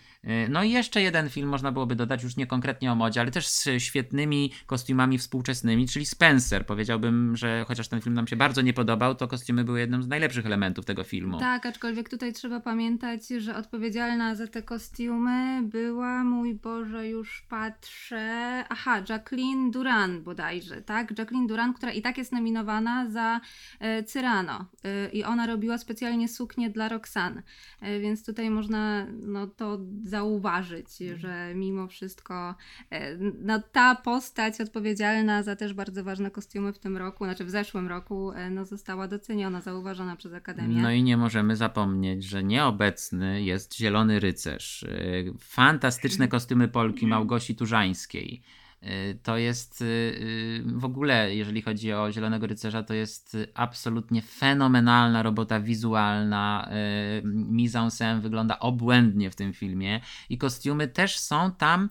No i jeszcze jeden film można byłoby dodać, już nie konkretnie o modzie, ale też z świetnymi kostiumami współczesnymi, czyli Spencer. Powiedziałbym, że chociaż ten film nam się bardzo nie podobał, to kostiumy były jednym z najlepszych elementów tego filmu. Tak, aczkolwiek tutaj trzeba pamiętać, że odpowiedzialna za te kostiumy była, mój Boże, już patrzę. Aha, Jacqueline Duran bodajże, tak? Jacqueline Duran, która i tak jest nominowana za e, Cyrano. E, I ona robiła specjalnie suknię dla Roxanne. E, więc tutaj można no, to zauważyć, mhm. że mimo wszystko no, ta postać odpowiedzialna za też bardzo ważne kostiumy w tym roku, znaczy w zeszłym roku, no, została doceniona, zauważona przez Akademię. No i nie możemy zapomnieć, że nieobecny jest Zielony Rycerz. Fantastyczne kostiumy Polki Małgosi Turzańskiej. Y, to jest y, y, w ogóle, jeżeli chodzi o Zielonego Rycerza, to jest absolutnie fenomenalna robota wizualna. Mise en scène wygląda obłędnie w tym filmie i kostiumy też są tam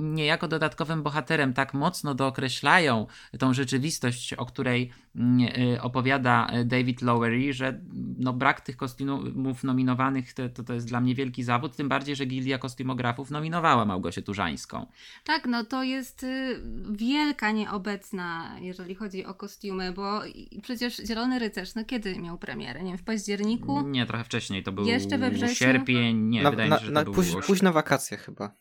niejako dodatkowym bohaterem. Tak mocno dookreślają tą rzeczywistość, o której opowiada David Lowery, że no brak tych kostiumów nominowanych to, to, to jest dla mnie wielki zawód, tym bardziej, że Gildia Kostiumografów nominowała Małgosię Turzańską. Tak, no to jest y, wielka nieobecna, jeżeli chodzi o kostiumy, bo przecież Zielony Rycerz, no kiedy miał premierę? Nie wiem, w październiku? Nie, trochę wcześniej, to był Jeszcze we wrześniu? sierpień, nie, na, wydaje mi się, że to był... Póź, późne wakacje chyba.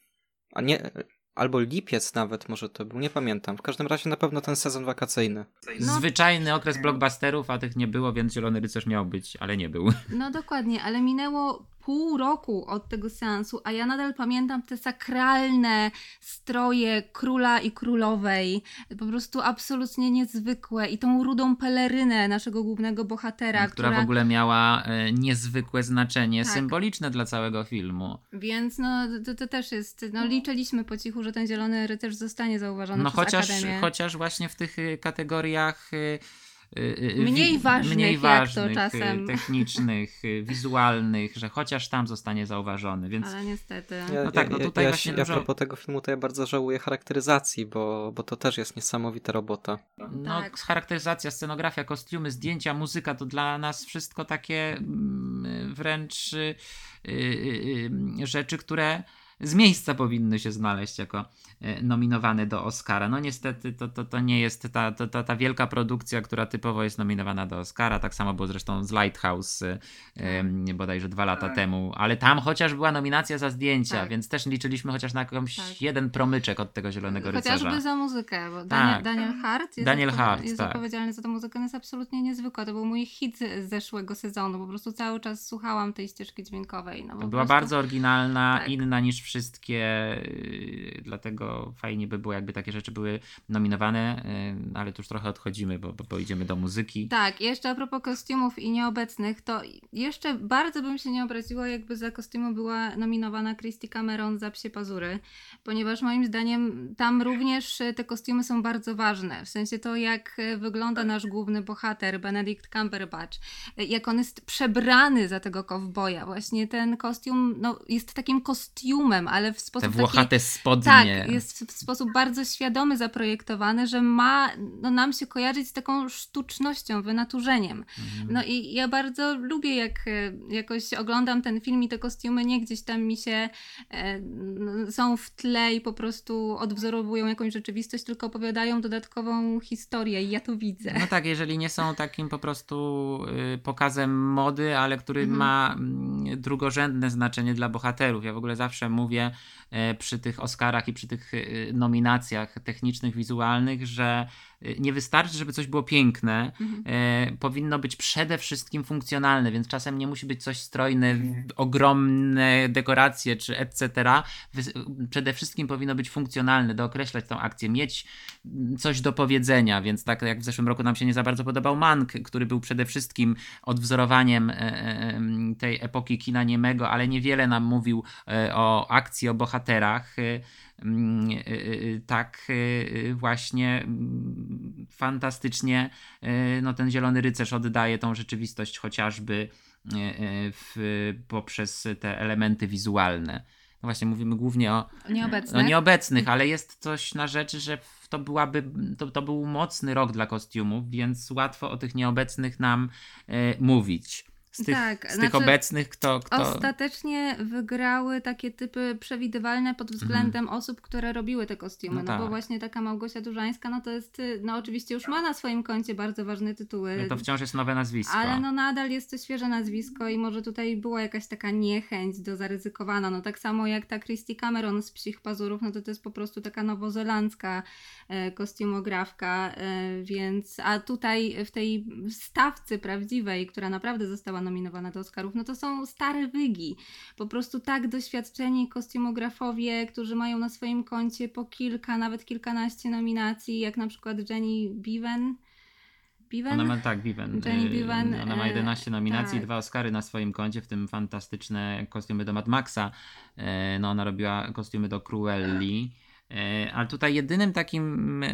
A nie, albo lipiec nawet może to był, nie pamiętam. W każdym razie na pewno ten sezon wakacyjny. No. Zwyczajny okres blockbusterów, a tych nie było, więc Zielony Rycerz miał być, ale nie był. No dokładnie, ale minęło pół roku od tego seansu, a ja nadal pamiętam te sakralne stroje króla i królowej, po prostu absolutnie niezwykłe i tą rudą pelerynę naszego głównego bohatera, która, która w ogóle miała e, niezwykłe znaczenie tak. symboliczne dla całego filmu. Więc no to, to, też jest, no liczyliśmy po cichu, że ten zielony rycerz zostanie zauważony no, przez chociaż, Akademię. chociaż właśnie w tych e, kategoriach e, Y, y, mniej ważnych, mniej ważnych jak to y, czasem. technicznych, wizualnych, że chociaż tam zostanie zauważony, więc... Ale niestety. Ja, no tak, no tutaj ja, właśnie ja, dużo... A propos tego filmu to ja bardzo żałuję charakteryzacji, bo, bo to też jest niesamowita robota. No, tak. charakteryzacja, scenografia, kostiumy, zdjęcia, muzyka to dla nas wszystko takie mm, wręcz rzeczy, które z miejsca powinny się znaleźć jako e, nominowane do Oscara. No niestety to, to, to nie jest ta, to, to, ta wielka produkcja, która typowo jest nominowana do Oscara. Tak samo było zresztą z Lighthouse e, bodajże dwa lata tak. temu, ale tam chociaż była nominacja za zdjęcia, tak. więc też liczyliśmy chociaż na jakąś tak. jeden promyczek od tego Zielonego Rycerza. Chociażby za muzykę, bo Daniel, tak. Daniel Hart jest, Daniel Hart, jest tak. odpowiedzialny za tę muzykę, ona jest absolutnie niezwykła. To był mój hit z zeszłego sezonu, po prostu cały czas słuchałam tej ścieżki dźwiękowej. No, była prostu... bardzo oryginalna, inna niż wszystkie, y, fajnie by było, jakby takie rzeczy były nominowane, y, ale tu już trochę odchodzimy, bo, bo, bo idziemy do muzyki. Tak, jeszcze a propos kostiumów i nieobecnych, to jeszcze bardzo bym się nie obraziła, jakby za kostiumu była nominowana Christy Cameron za Psie Pazury, ponieważ moim zdaniem tam również te kostiumy są bardzo ważne, w sensie to, jak wygląda nasz główny bohater, Benedict Cumberbatch, jak on jest przebrany za tego kowboja, właśnie ten kostium no, jest takim kostiumem, ale w sposób Te włochate taki, spodnie. Tak, jest w sposób bardzo świadomy zaprojektowany, że ma no, nam się kojarzyć z taką sztucznością, wynaturzeniem. Mhm. No i ja bardzo lubię, jak e, jakoś oglądam ten film i te kostiumy nie gdzieś tam mi się e, są w tle i po prostu odwzorowują jakąś rzeczywistość, tylko opowiadają dodatkową historię i ja to widzę. No tak, jeżeli nie są takim po prostu y, pokazem mody, ale który mhm. ma mm, drugorzędne znaczenie dla bohaterów. Ja w ogóle zawsze mówię, przy tych Oscarach i przy tych e, nominacjach technicznych, wizualnych, że nie wystarczy, żeby coś było piękne, Mhm. e, powinno być przede wszystkim funkcjonalne, więc czasem nie musi być coś strojne, w- ogromne dekoracje czy etc. Wys- Przede wszystkim powinno być funkcjonalne, dookreślać tą akcję, mieć mm, coś do powiedzenia, więc tak jak w zeszłym roku nam się nie za bardzo podobał Mank, który był przede wszystkim odwzorowaniem e, e, tej epoki kina niemego, ale niewiele nam mówił e, o akcji, o bohaterach. Mm, e, e, Tak e, właśnie mm, fantastycznie no, ten Zielony Rycerz oddaje tą rzeczywistość chociażby w, poprzez te elementy wizualne. No właśnie, mówimy głównie o Nieobecnych. no nieobecnych, ale jest coś na rzeczy, że to byłaby, to, to był mocny rok dla kostiumów, więc łatwo o tych nieobecnych nam mówić. Z tych, Tak, z tych znaczy, obecnych, kto, kto... Ostatecznie wygrały takie typy przewidywalne pod względem osób, które robiły te kostiumy. No No, bo tak. właśnie taka Małgosia Dużańska, no to jest, no oczywiście już ma na swoim koncie bardzo ważne tytuły. No to wciąż jest nowe nazwisko. Ale no nadal jest to świeże nazwisko i może tutaj była jakaś taka niechęć do zaryzykowania. No tak samo jak ta Christy Cameron z Psich Pazurów, no to to jest po prostu taka nowozelandzka e, kostiumografka, e, więc a tutaj w tej stawce prawdziwej, która naprawdę została nominowana do Oscarów, no to są stare wygi. Po prostu tak doświadczeni kostiumografowie, którzy mają na swoim koncie po kilka, nawet kilkanaście nominacji, jak na przykład Jenny Bevan. Bevan? Ona ma tak, Viven. Jenny Y, Bevan, Ona ma e, 11 nominacji, tak. dwa Oscary na swoim koncie, w tym fantastyczne kostiumy do Mad Maxa. E, No, ona robiła kostiumy do Cruelli. Ale tutaj jedynym takim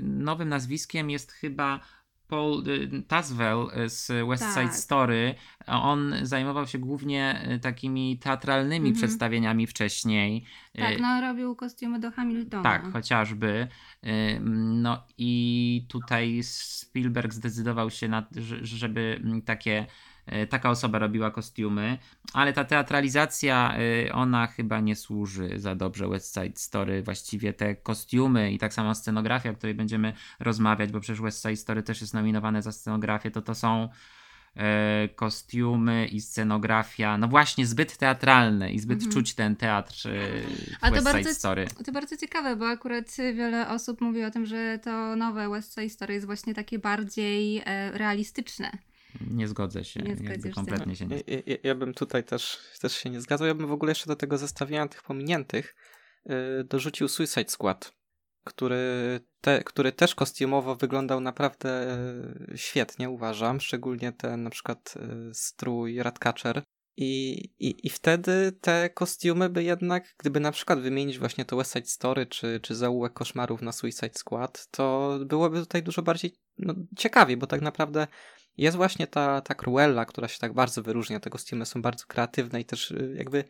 nowym nazwiskiem jest chyba Paul y, Tazwell z West Side Tak. Story. On zajmował się głównie e, takimi teatralnymi Mhm. przedstawieniami wcześniej. Tak, no robił kostiumy do Hamiltona. tak, chociażby. No i tutaj Spielberg zdecydował się na, że- żeby mm, takie, taka osoba robiła kostiumy, ale ta teatralizacja, e, ona chyba nie służy za dobrze West Side Story. Właściwie te kostiumy i tak samo scenografia, o której będziemy rozmawiać, bo przecież West Side Story też jest nominowane za scenografię, to to są e, kostiumy i scenografia, no właśnie zbyt teatralne i zbyt Mhm. czuć ten teatr e, w A to West Side bardzo- Story. To bardzo ciekawe, bo akurat wiele osób mówi o tym, że to nowe West Side Story jest właśnie takie bardziej e, realistyczne. Nie zgodzę się. Nie zgodzisz się. kompletnie się nie. Ja, ja, ja bym tutaj też, też się nie zgadzał. Ja bym w ogóle jeszcze do tego zestawiania tych pominiętych yy, dorzucił Suicide Squad, który, te, który też kostiumowo wyglądał naprawdę yy, świetnie, uważam. Szczególnie ten na przykład yy, strój Ratcatcher. I, i, I wtedy te kostiumy by jednak, gdyby na przykład wymienić właśnie to West Side Story czy, czy Zaułek Koszmarów na Suicide Squad, to byłoby tutaj dużo bardziej no, ciekawie, bo tak naprawdę jest właśnie ta, ta Cruella, która się tak bardzo wyróżnia. Te kostiumy są bardzo kreatywne i też y, jakby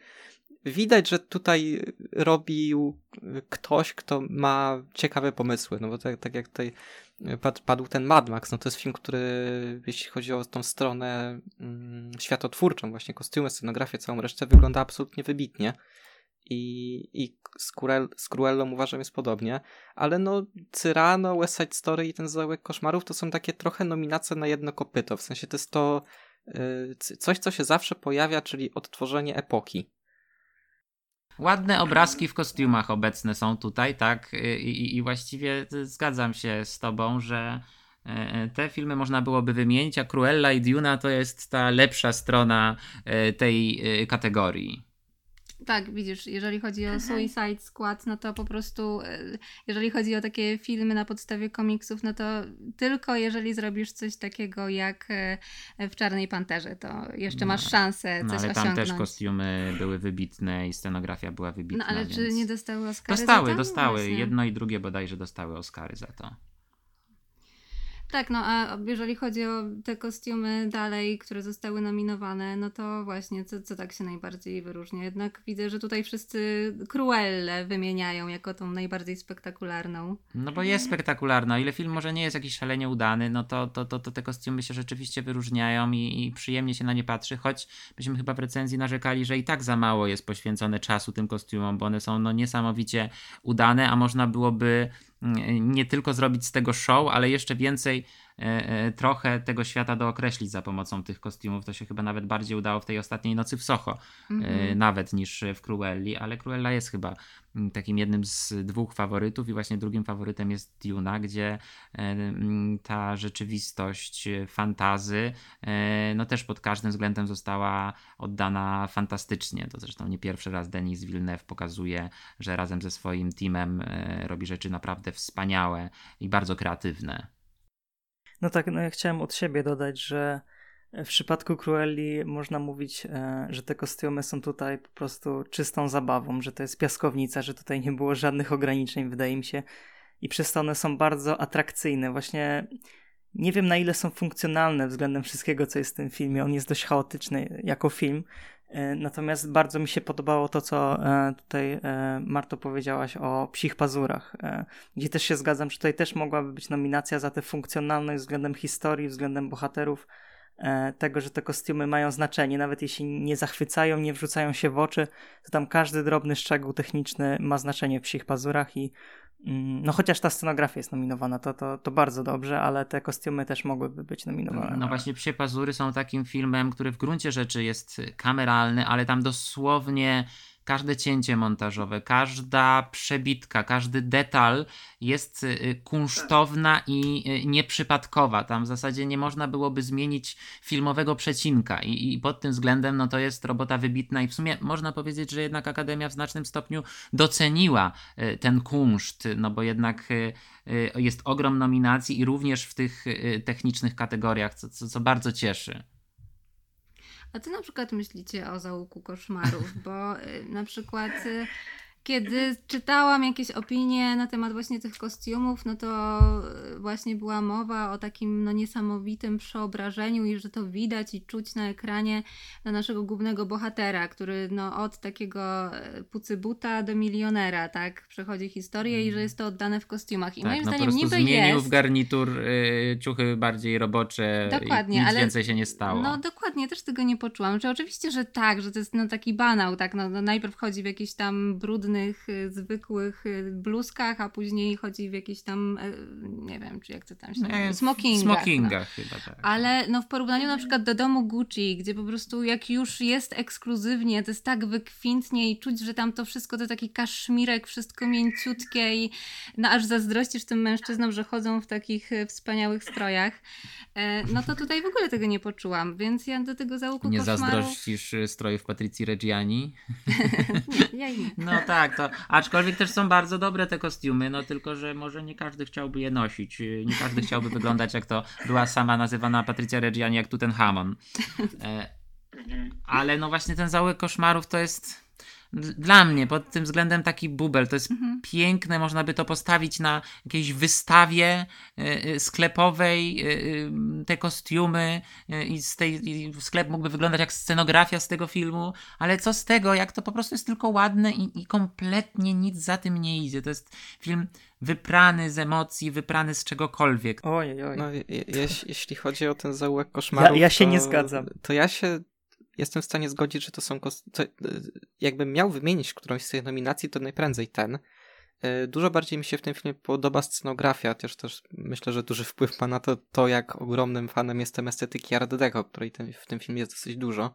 widać, że tutaj robił y, ktoś, kto ma ciekawe pomysły. No bo tak, tak jak tutaj y, padł ten Mad Max, no to jest film, który jeśli chodzi o tą stronę mm, światotwórczą, właśnie kostiumy, scenografię, całą resztę, wygląda absolutnie wybitnie. I, i z, Cruel, z Cruellą uważam jest podobnie, ale no Cyrano, West Side Story i ten Zaułek Koszmarów to są takie trochę nominacje na jedno kopyto, w sensie to jest to y, coś, co się zawsze pojawia, czyli odtworzenie epoki. Ładne obrazki w kostiumach obecne są tutaj, tak? I, i, i właściwie zgadzam się z tobą, że e, te filmy można byłoby wymienić, a Cruella i Duna to jest ta lepsza strona e, tej e, kategorii. Tak, widzisz, jeżeli chodzi o Suicide Squad, no to po prostu, e, jeżeli chodzi o takie filmy na podstawie komiksów, no to tylko jeżeli zrobisz coś takiego jak e, w Czarnej Panterze, to jeszcze masz No, szansę No coś ale tam osiągnąć. też kostiumy były wybitne i scenografia była wybitna. No ale czy więc... nie dostały Oscary Dostały, za to? dostały. Właśnie. Jedno i drugie bodajże dostały Oscary za to. Tak, no a jeżeli chodzi o te kostiumy dalej, które zostały nominowane, no to właśnie, co, co tak się najbardziej wyróżnia? Jednak widzę, że tutaj wszyscy Cruellę wymieniają jako tą najbardziej spektakularną. No bo jest spektakularna. O ile film może nie jest jakiś szalenie udany, no to, to, to, to te kostiumy się rzeczywiście wyróżniają i, i przyjemnie się na nie patrzy, choć byśmy chyba w recenzji narzekali, że i tak za mało jest poświęcone czasu tym kostiumom, bo one są no, niesamowicie udane, a można byłoby nie tylko zrobić z tego show, ale jeszcze więcej trochę tego świata dookreślić za pomocą tych kostiumów. To się chyba nawet bardziej udało w tej ostatniej nocy w Soho, Mhm. nawet niż w Cruelli, ale Cruella jest chyba mm, takim jednym z dwóch faworytów i właśnie drugim faworytem jest Duna, gdzie e, mm, ta rzeczywistość e, fantazy e, no też pod każdym względem została oddana fantastycznie. To zresztą nie pierwszy raz Denis Villeneuve pokazuje, że razem ze swoim teamem e, robi rzeczy naprawdę wspaniałe i bardzo kreatywne. No tak, no ja chciałem od siebie dodać, że w przypadku Cruelli można mówić, e, że te kostiumy są tutaj po prostu czystą zabawą, że to jest piaskownica, że tutaj nie było żadnych ograniczeń, wydaje mi się. I przez to one są bardzo atrakcyjne. Właśnie nie wiem na ile są funkcjonalne względem wszystkiego, co jest w tym filmie. On jest dość chaotyczny jako film. E, Natomiast bardzo mi się podobało to, co e, tutaj e, Marto powiedziałaś o psich pazurach, gdzie też się zgadzam, że tutaj też mogłaby być nominacja za tę funkcjonalność względem historii, względem bohaterów, tego, że te kostiumy mają znaczenie, nawet jeśli nie zachwycają, nie wrzucają się w oczy, to tam każdy drobny szczegół techniczny ma znaczenie w psich pazurach i no chociaż ta scenografia jest nominowana, to, to, to bardzo dobrze, ale te kostiumy też mogłyby być nominowane. No właśnie, Psie Pazury są takim filmem, który w gruncie rzeczy jest kameralny, ale tam dosłownie każde cięcie montażowe, każda przebitka, każdy detal jest y, kunsztowna i y, nieprzypadkowa. Tam w zasadzie nie można byłoby zmienić filmowego przecinka i, i pod tym względem no to jest robota wybitna i w sumie można powiedzieć, że jednak Akademia w znacznym stopniu doceniła y, ten kunszt, no bo jednak y, y, jest ogrom nominacji i również w tych y, technicznych kategoriach, co, co, co bardzo cieszy. A co na przykład myślicie o załuku koszmarów? Bo y, na przykład y, kiedy czytałam jakieś opinie na temat właśnie tych kostiumów, no to y, właśnie była mowa o takim no, niesamowitym przeobrażeniu i że to widać i czuć na ekranie na naszego głównego bohatera, który no, od takiego y, pucybuta do milionera, tak, przechodzi historię i że jest to oddane w kostiumach. I tak, moim no zdaniem niby zmienił jest... w garnitur y, ciuchy bardziej robocze Dokładnie, i nic ale- więcej się nie stało. No dokładnie, też tego nie poczułam. Że oczywiście, że tak, że to jest no, taki banał, tak, no, no najpierw chodzi w jakichś tam brudnych, y, zwykłych y, bluzkach, a później chodzi w jakichś tam, y, nie wiem, czy jak to tam się nazywa, smokingach. smokingach chyba tak. Ale no w porównaniu na przykład do domu Gucci, gdzie po prostu jak już jest ekskluzywnie, to jest tak wykwintnie i czuć, że tam to wszystko to taki kaszmirek, wszystko mięciutkie i no aż zazdrościsz tym mężczyznom, że chodzą w takich e, wspaniałych strojach. E, no to tutaj w ogóle tego nie poczułam, więc ja do tego załuku Nie koszmarów... zazdrościsz strojów Patrycji Reggiani? Nie, ja nie. No tak, to aczkolwiek też są bardzo dobre te kostiumy, no tylko, że może nie każdy chciałby je nosić. Nie każdy chciałby wyglądać jak to była sama nazywana Patrycja Reggiani, jak Tutenhamon. E, ale no właśnie ten zaułek koszmarów to jest dla mnie pod tym względem taki bubel. To jest Mhm. piękne, można by to postawić na jakiejś wystawie y, y, sklepowej, y, y, te kostiumy y, i, z tej, i sklep mógłby wyglądać jak scenografia z tego filmu, ale co z tego, jak to po prostu jest tylko ładne i, i kompletnie nic za tym nie idzie. To jest film wyprany z emocji, wyprany z czegokolwiek. Oj, oj. No, je, jeś- jeśli chodzi o ten zaułek koszmarów, Ja- ja się to, nie zgadzam. To ja się jestem w stanie zgodzić, że to są to, y, jakbym miał wymienić którąś z tych nominacji, to najprędzej ten. Y, Dużo bardziej mi się w tym filmie podoba scenografia, chociaż też myślę, że duży wpływ ma na to, to jak ogromnym fanem jestem estetyki Art Deco, której ten, w tym filmie jest dosyć dużo.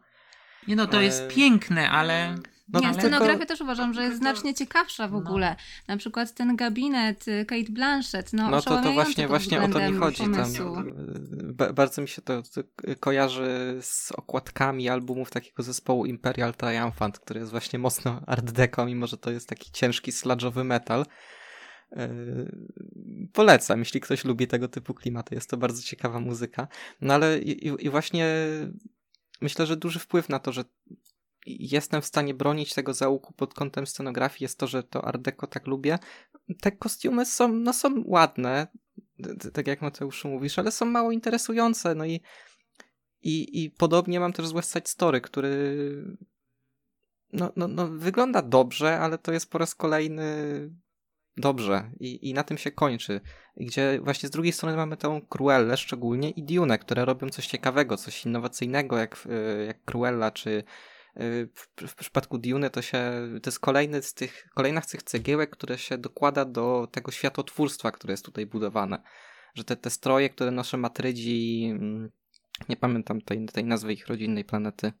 Nie no, to jest E, piękne, ale... No, nie, ale scenografia tylko- też uważam, że jest znacznie ciekawsza w No. ogóle. Na przykład ten gabinet y, Kate Blanchett, no, No to, to właśnie, właśnie o to mi chodzi. Tam, pomysłu. y, ba- bardzo mi się to, to kojarzy z okładkami albumów takiego zespołu Imperial Triumphant, który jest właśnie mocno art deco, mimo że to jest taki ciężki, sludge'owy metal. Yy, Polecam, jeśli ktoś lubi tego typu klimaty. Jest to bardzo ciekawa muzyka. No ale i- i właśnie myślę, że duży wpływ na to, że jestem w stanie bronić tego załuku pod kątem scenografii jest to, że to art deco tak lubię. Te kostiumy są, no są ładne, tak jak Mateuszu mówisz, ale są mało interesujące. No i, i, i podobnie mam też z West Side Story, który no, no, no, wygląda dobrze, ale to jest po raz kolejny dobrze i, i na tym się kończy. Gdzie właśnie z drugiej strony mamy tą Cruellę szczególnie i Dune, które robią coś ciekawego, coś innowacyjnego jak, jak Cruella, czy w, w przypadku Dune to się, to jest kolejny z tych, kolejna z tych cegiełek, które się dokłada do tego światotwórstwa, które jest tutaj budowane. że te, te stroje, które noszą Matrydzi, mm, nie pamiętam tej, tej nazwy ich rodzinnej planety.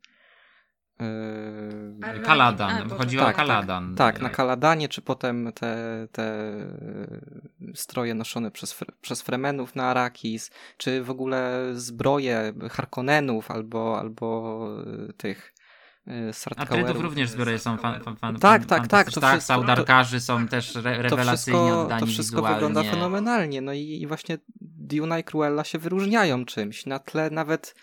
Yy... Kaladan, chodziło tak, o Kaladan. Tak, tak, na Kaladanie, czy potem te, te stroje noszone przez, przez Fremenów na Arakis, czy w ogóle zbroje Harkonnenów albo, albo tych Sartkauerów. A również zbiory są fan, fan, fan, Tak, tak, tak. To tak, wszystko, Saudarkarzy są też re, rewelacyjnie to wszystko, oddani To wszystko wizualnie. wygląda fenomenalnie. No i, i właśnie Duna i Cruella się wyróżniają czymś. Na tle nawet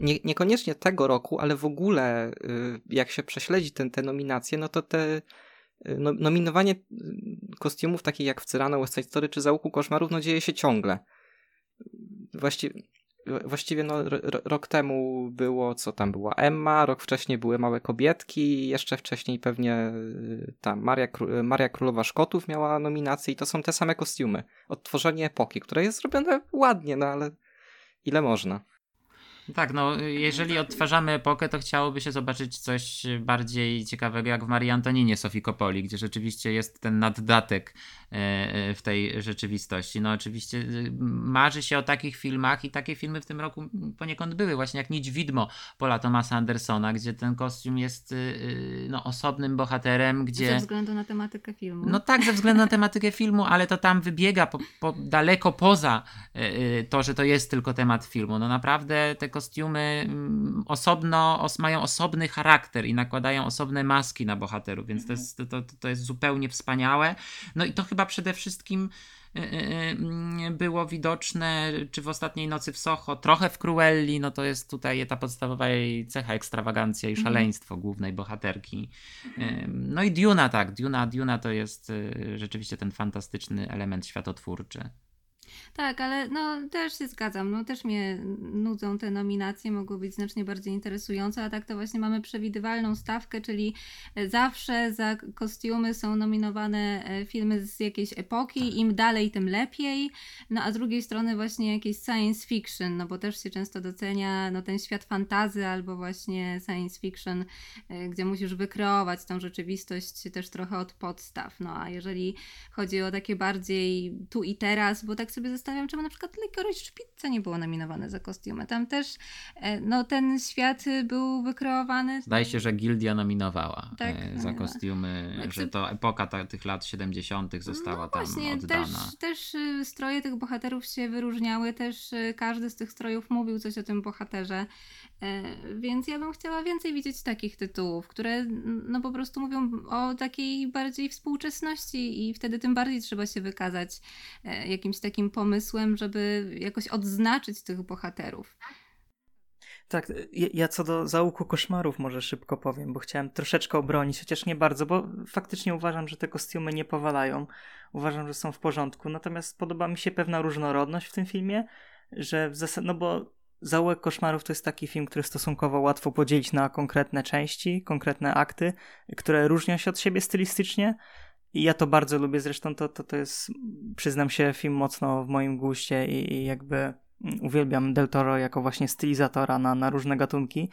nie, niekoniecznie tego roku, ale w ogóle y, jak się prześledzi ten, te nominacje, no to te y, no, nominowanie y, kostiumów takich jak w Cyrano, West Side Story czy Załuku Koszmarów no dzieje się ciągle. Właściwie właściwie no, rok temu było, co tam była Emma, rok wcześniej były Małe Kobietki, jeszcze wcześniej pewnie tam Maria, Maria Królowa Szkotów miała nominację i to są te same kostiumy. Odtworzenie epoki, które jest zrobione ładnie, no ale ile można. Tak, no jeżeli odtwarzamy epokę, to chciałoby się zobaczyć coś bardziej ciekawego jak w Marii Antoninie Sofii Kopoli, gdzie rzeczywiście jest ten naddatek e, e, w tej rzeczywistości. No oczywiście y, marzy się o takich filmach i takie filmy w tym roku poniekąd były, właśnie jak Nić Widmo Paula Thomasa Andersona, gdzie ten kostium jest no, osobnym bohaterem, gdzie... Ze względu na tematykę filmu. No tak, ze względu na tematykę filmu, ale to tam wybiega po, po daleko poza to, że to jest tylko temat filmu. No naprawdę te kostiumy mm, osobno, os, mają osobny charakter i nakładają osobne maski na bohaterów, więc to jest, to, to jest zupełnie wspaniałe. No i to chyba przede wszystkim y, y, y, było widoczne, czy w ostatniej nocy w Soho, trochę w Cruelli, no to jest tutaj ta podstawowa jej cecha, ekstrawagancja i mhm. szaleństwo głównej bohaterki. No i Duna, tak, Duna, Duna to jest rzeczywiście ten fantastyczny element światotwórczy. Tak, ale no też się zgadzam. No też mnie nudzą te nominacje, mogły być znacznie bardziej interesujące, a tak to właśnie mamy przewidywalną stawkę, czyli zawsze za kostiumy są nominowane e, filmy z jakiejś epoki, tak. im dalej tym lepiej. No a z drugiej strony właśnie jakieś science fiction, no bo też się często docenia no ten świat fantazy albo właśnie science fiction, e, gdzie musisz wykreować tą rzeczywistość też trochę od podstaw. No a jeżeli chodzi o takie bardziej tu i teraz, bo tak sobie sobie zastanawiam, czemu na przykład Licorice Pizza nie było nominowane za kostiumy. Tam też e, no, ten świat był wykreowany. Zdaje się, że Gildia nominowała tak, e, za kostiumy, tak, że to epoka ta, tych lat 70. została no tam właśnie, oddana. Też, też y, stroje tych bohaterów się wyróżniały, też y, każdy z tych strojów mówił coś o tym bohaterze. E, więc ja bym chciała więcej widzieć takich tytułów, które no po prostu mówią o takiej bardziej współczesności i wtedy tym bardziej trzeba się wykazać jakimś takim pomysłem, żeby jakoś odznaczyć tych bohaterów. Tak, ja co do załuku koszmarów może szybko powiem, bo chciałem troszeczkę obronić, chociaż nie bardzo, bo faktycznie uważam, że te kostiumy nie powalają. Uważam, że są w porządku. Natomiast podoba mi się pewna różnorodność w tym filmie, że w zasadzie, no bo Zaułek Koszmarów to jest taki film, który stosunkowo łatwo podzielić na konkretne części, konkretne akty, które różnią się od siebie stylistycznie. I ja to bardzo lubię, zresztą to, to, to jest, przyznam się, film mocno w moim guście i, i jakby mm, uwielbiam Del Toro jako właśnie stylizatora na, na różne gatunki.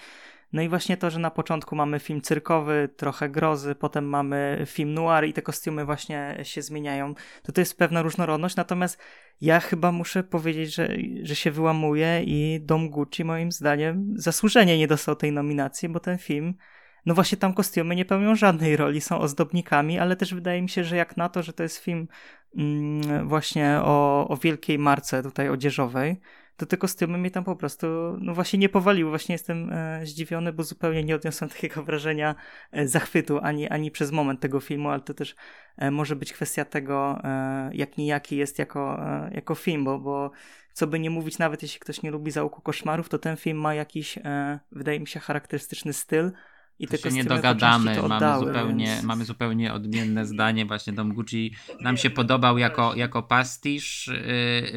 No i właśnie to, że na początku mamy film cyrkowy, trochę grozy, potem mamy film noir i te kostiumy właśnie się zmieniają, to to jest pewna różnorodność, natomiast ja chyba muszę powiedzieć, że, że się wyłamuje i Dom Gucci moim zdaniem zasłużenie nie dostał tej nominacji, bo ten film no właśnie tam kostiumy nie pełnią żadnej roli, są ozdobnikami, ale też wydaje mi się, że jak na to, że to jest film mm, właśnie o, o wielkiej marce tutaj odzieżowej, to te kostiumy mnie tam po prostu, no właśnie nie powaliły. Właśnie jestem e, zdziwiony, bo zupełnie nie odniosłem takiego wrażenia e, zachwytu ani, ani przez moment tego filmu, ale to też e, może być kwestia tego, e, jak nijaki jest jako, e, jako film, bo, bo co by nie mówić, nawet jeśli ktoś nie lubi załuku koszmarów, to ten film ma jakiś, e, wydaje mi się, charakterystyczny styl, i to się nie dogadamy, mamy, zupełnie, więc... mamy zupełnie odmienne zdanie. Właśnie Dom Gucci nam się podobał jako, jako pastisz yy,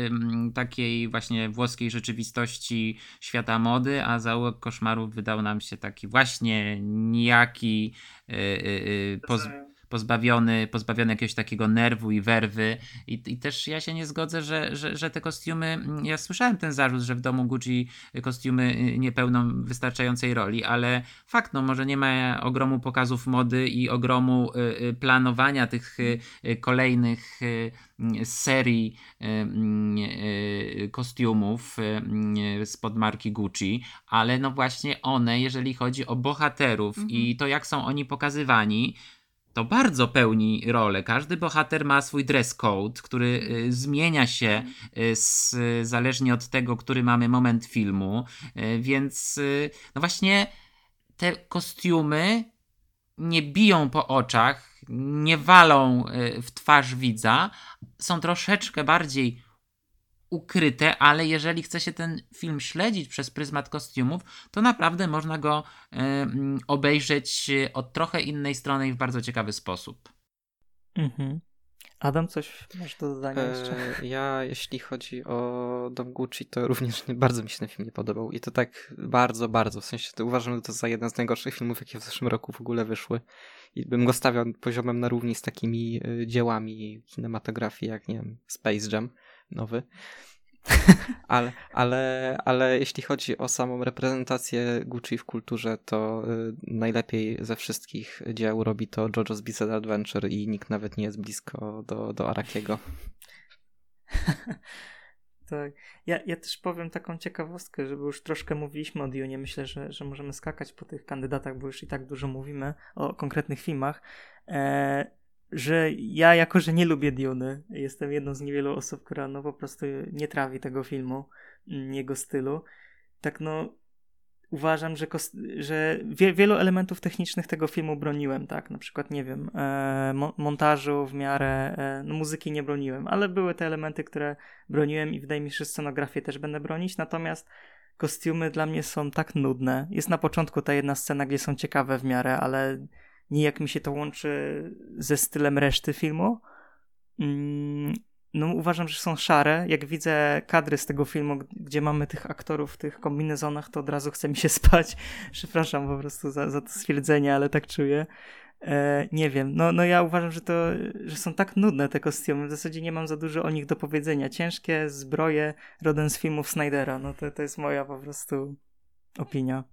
yy, takiej właśnie włoskiej rzeczywistości świata mody, a Zaułek Koszmarów wydał nam się taki właśnie nijaki, yy, poz, pozbawiony, pozbawiony jakiegoś takiego nerwu i werwy. I, i też ja się nie zgodzę, że, że, że te kostiumy, ja słyszałem ten zarzut, że w domu Gucci kostiumy y, nie pełną wystarczającej roli, ale fakt, no może nie ma ogromu pokazów mody i ogromu y, y, planowania tych kolejnych serii kostiumów spod marki Gucci, ale no właśnie one, jeżeli chodzi o bohaterów mhm. i to jak są oni pokazywani, to bardzo pełni rolę. Każdy bohater ma swój dress code, który y, zmienia się y, z, zależnie od tego, który mamy moment filmu. Y, więc no właśnie te kostiumy nie biją po oczach, nie walą w twarz widza, są troszeczkę bardziej ukryte, ale jeżeli chce się ten film śledzić przez pryzmat kostiumów, to naprawdę można go y, obejrzeć od trochę innej strony i w bardzo ciekawy sposób. Mhm. Adam, coś masz do dodania jeszcze? E, ja, jeśli chodzi o Dom Gucci, to również nie, bardzo mi się ten film nie podobał. I to tak bardzo, bardzo. W sensie to uważam, że to za jeden z najgorszych filmów, jakie w zeszłym roku w ogóle wyszły. I bym go stawiał poziomem na równi z takimi e, dziełami kinematografii, jak nie wiem, Space Jam nowy. ale, ale, ale jeśli chodzi o samą reprezentację Gucci w kulturze, to y, najlepiej ze wszystkich dzieł robi to JoJo's Bizarre Adventure i nikt nawet nie jest blisko do, do Arakiego. tak. Ja, ja też powiem taką ciekawostkę, żeby już troszkę mówiliśmy o Dune. Myślę, że, że możemy skakać po tych kandydatach, bo już i tak dużo mówimy o konkretnych filmach. E, że ja jako, że nie lubię Duny, jestem jedną z niewielu osób, która no po prostu nie trawi tego filmu, mm, jego stylu, tak no uważam, że, że wie, wielu elementów technicznych tego filmu broniłem, tak, na przykład, nie wiem, e, mo montażu w miarę, e, no muzyki nie broniłem, ale były te elementy, które broniłem i wydaje mi się, że scenografię też będę bronić, natomiast kostiumy dla mnie są tak nudne. Jest na początku ta jedna scena, gdzie są ciekawe w miarę, ale nijak mi się to łączy ze stylem reszty filmu. Mm, no uważam, że są szare. Jak widzę kadry z tego filmu, gdzie mamy tych aktorów w tych kombinezonach, to od razu chce mi się spać. Przepraszam po prostu za, za to stwierdzenie, ale tak czuję. E, nie wiem, no, no ja uważam, że to, że są tak nudne te kostiumy, w zasadzie nie mam za dużo o nich do powiedzenia. Ciężkie zbroje rodem z filmów Snydera, no to, to jest moja po prostu opinia.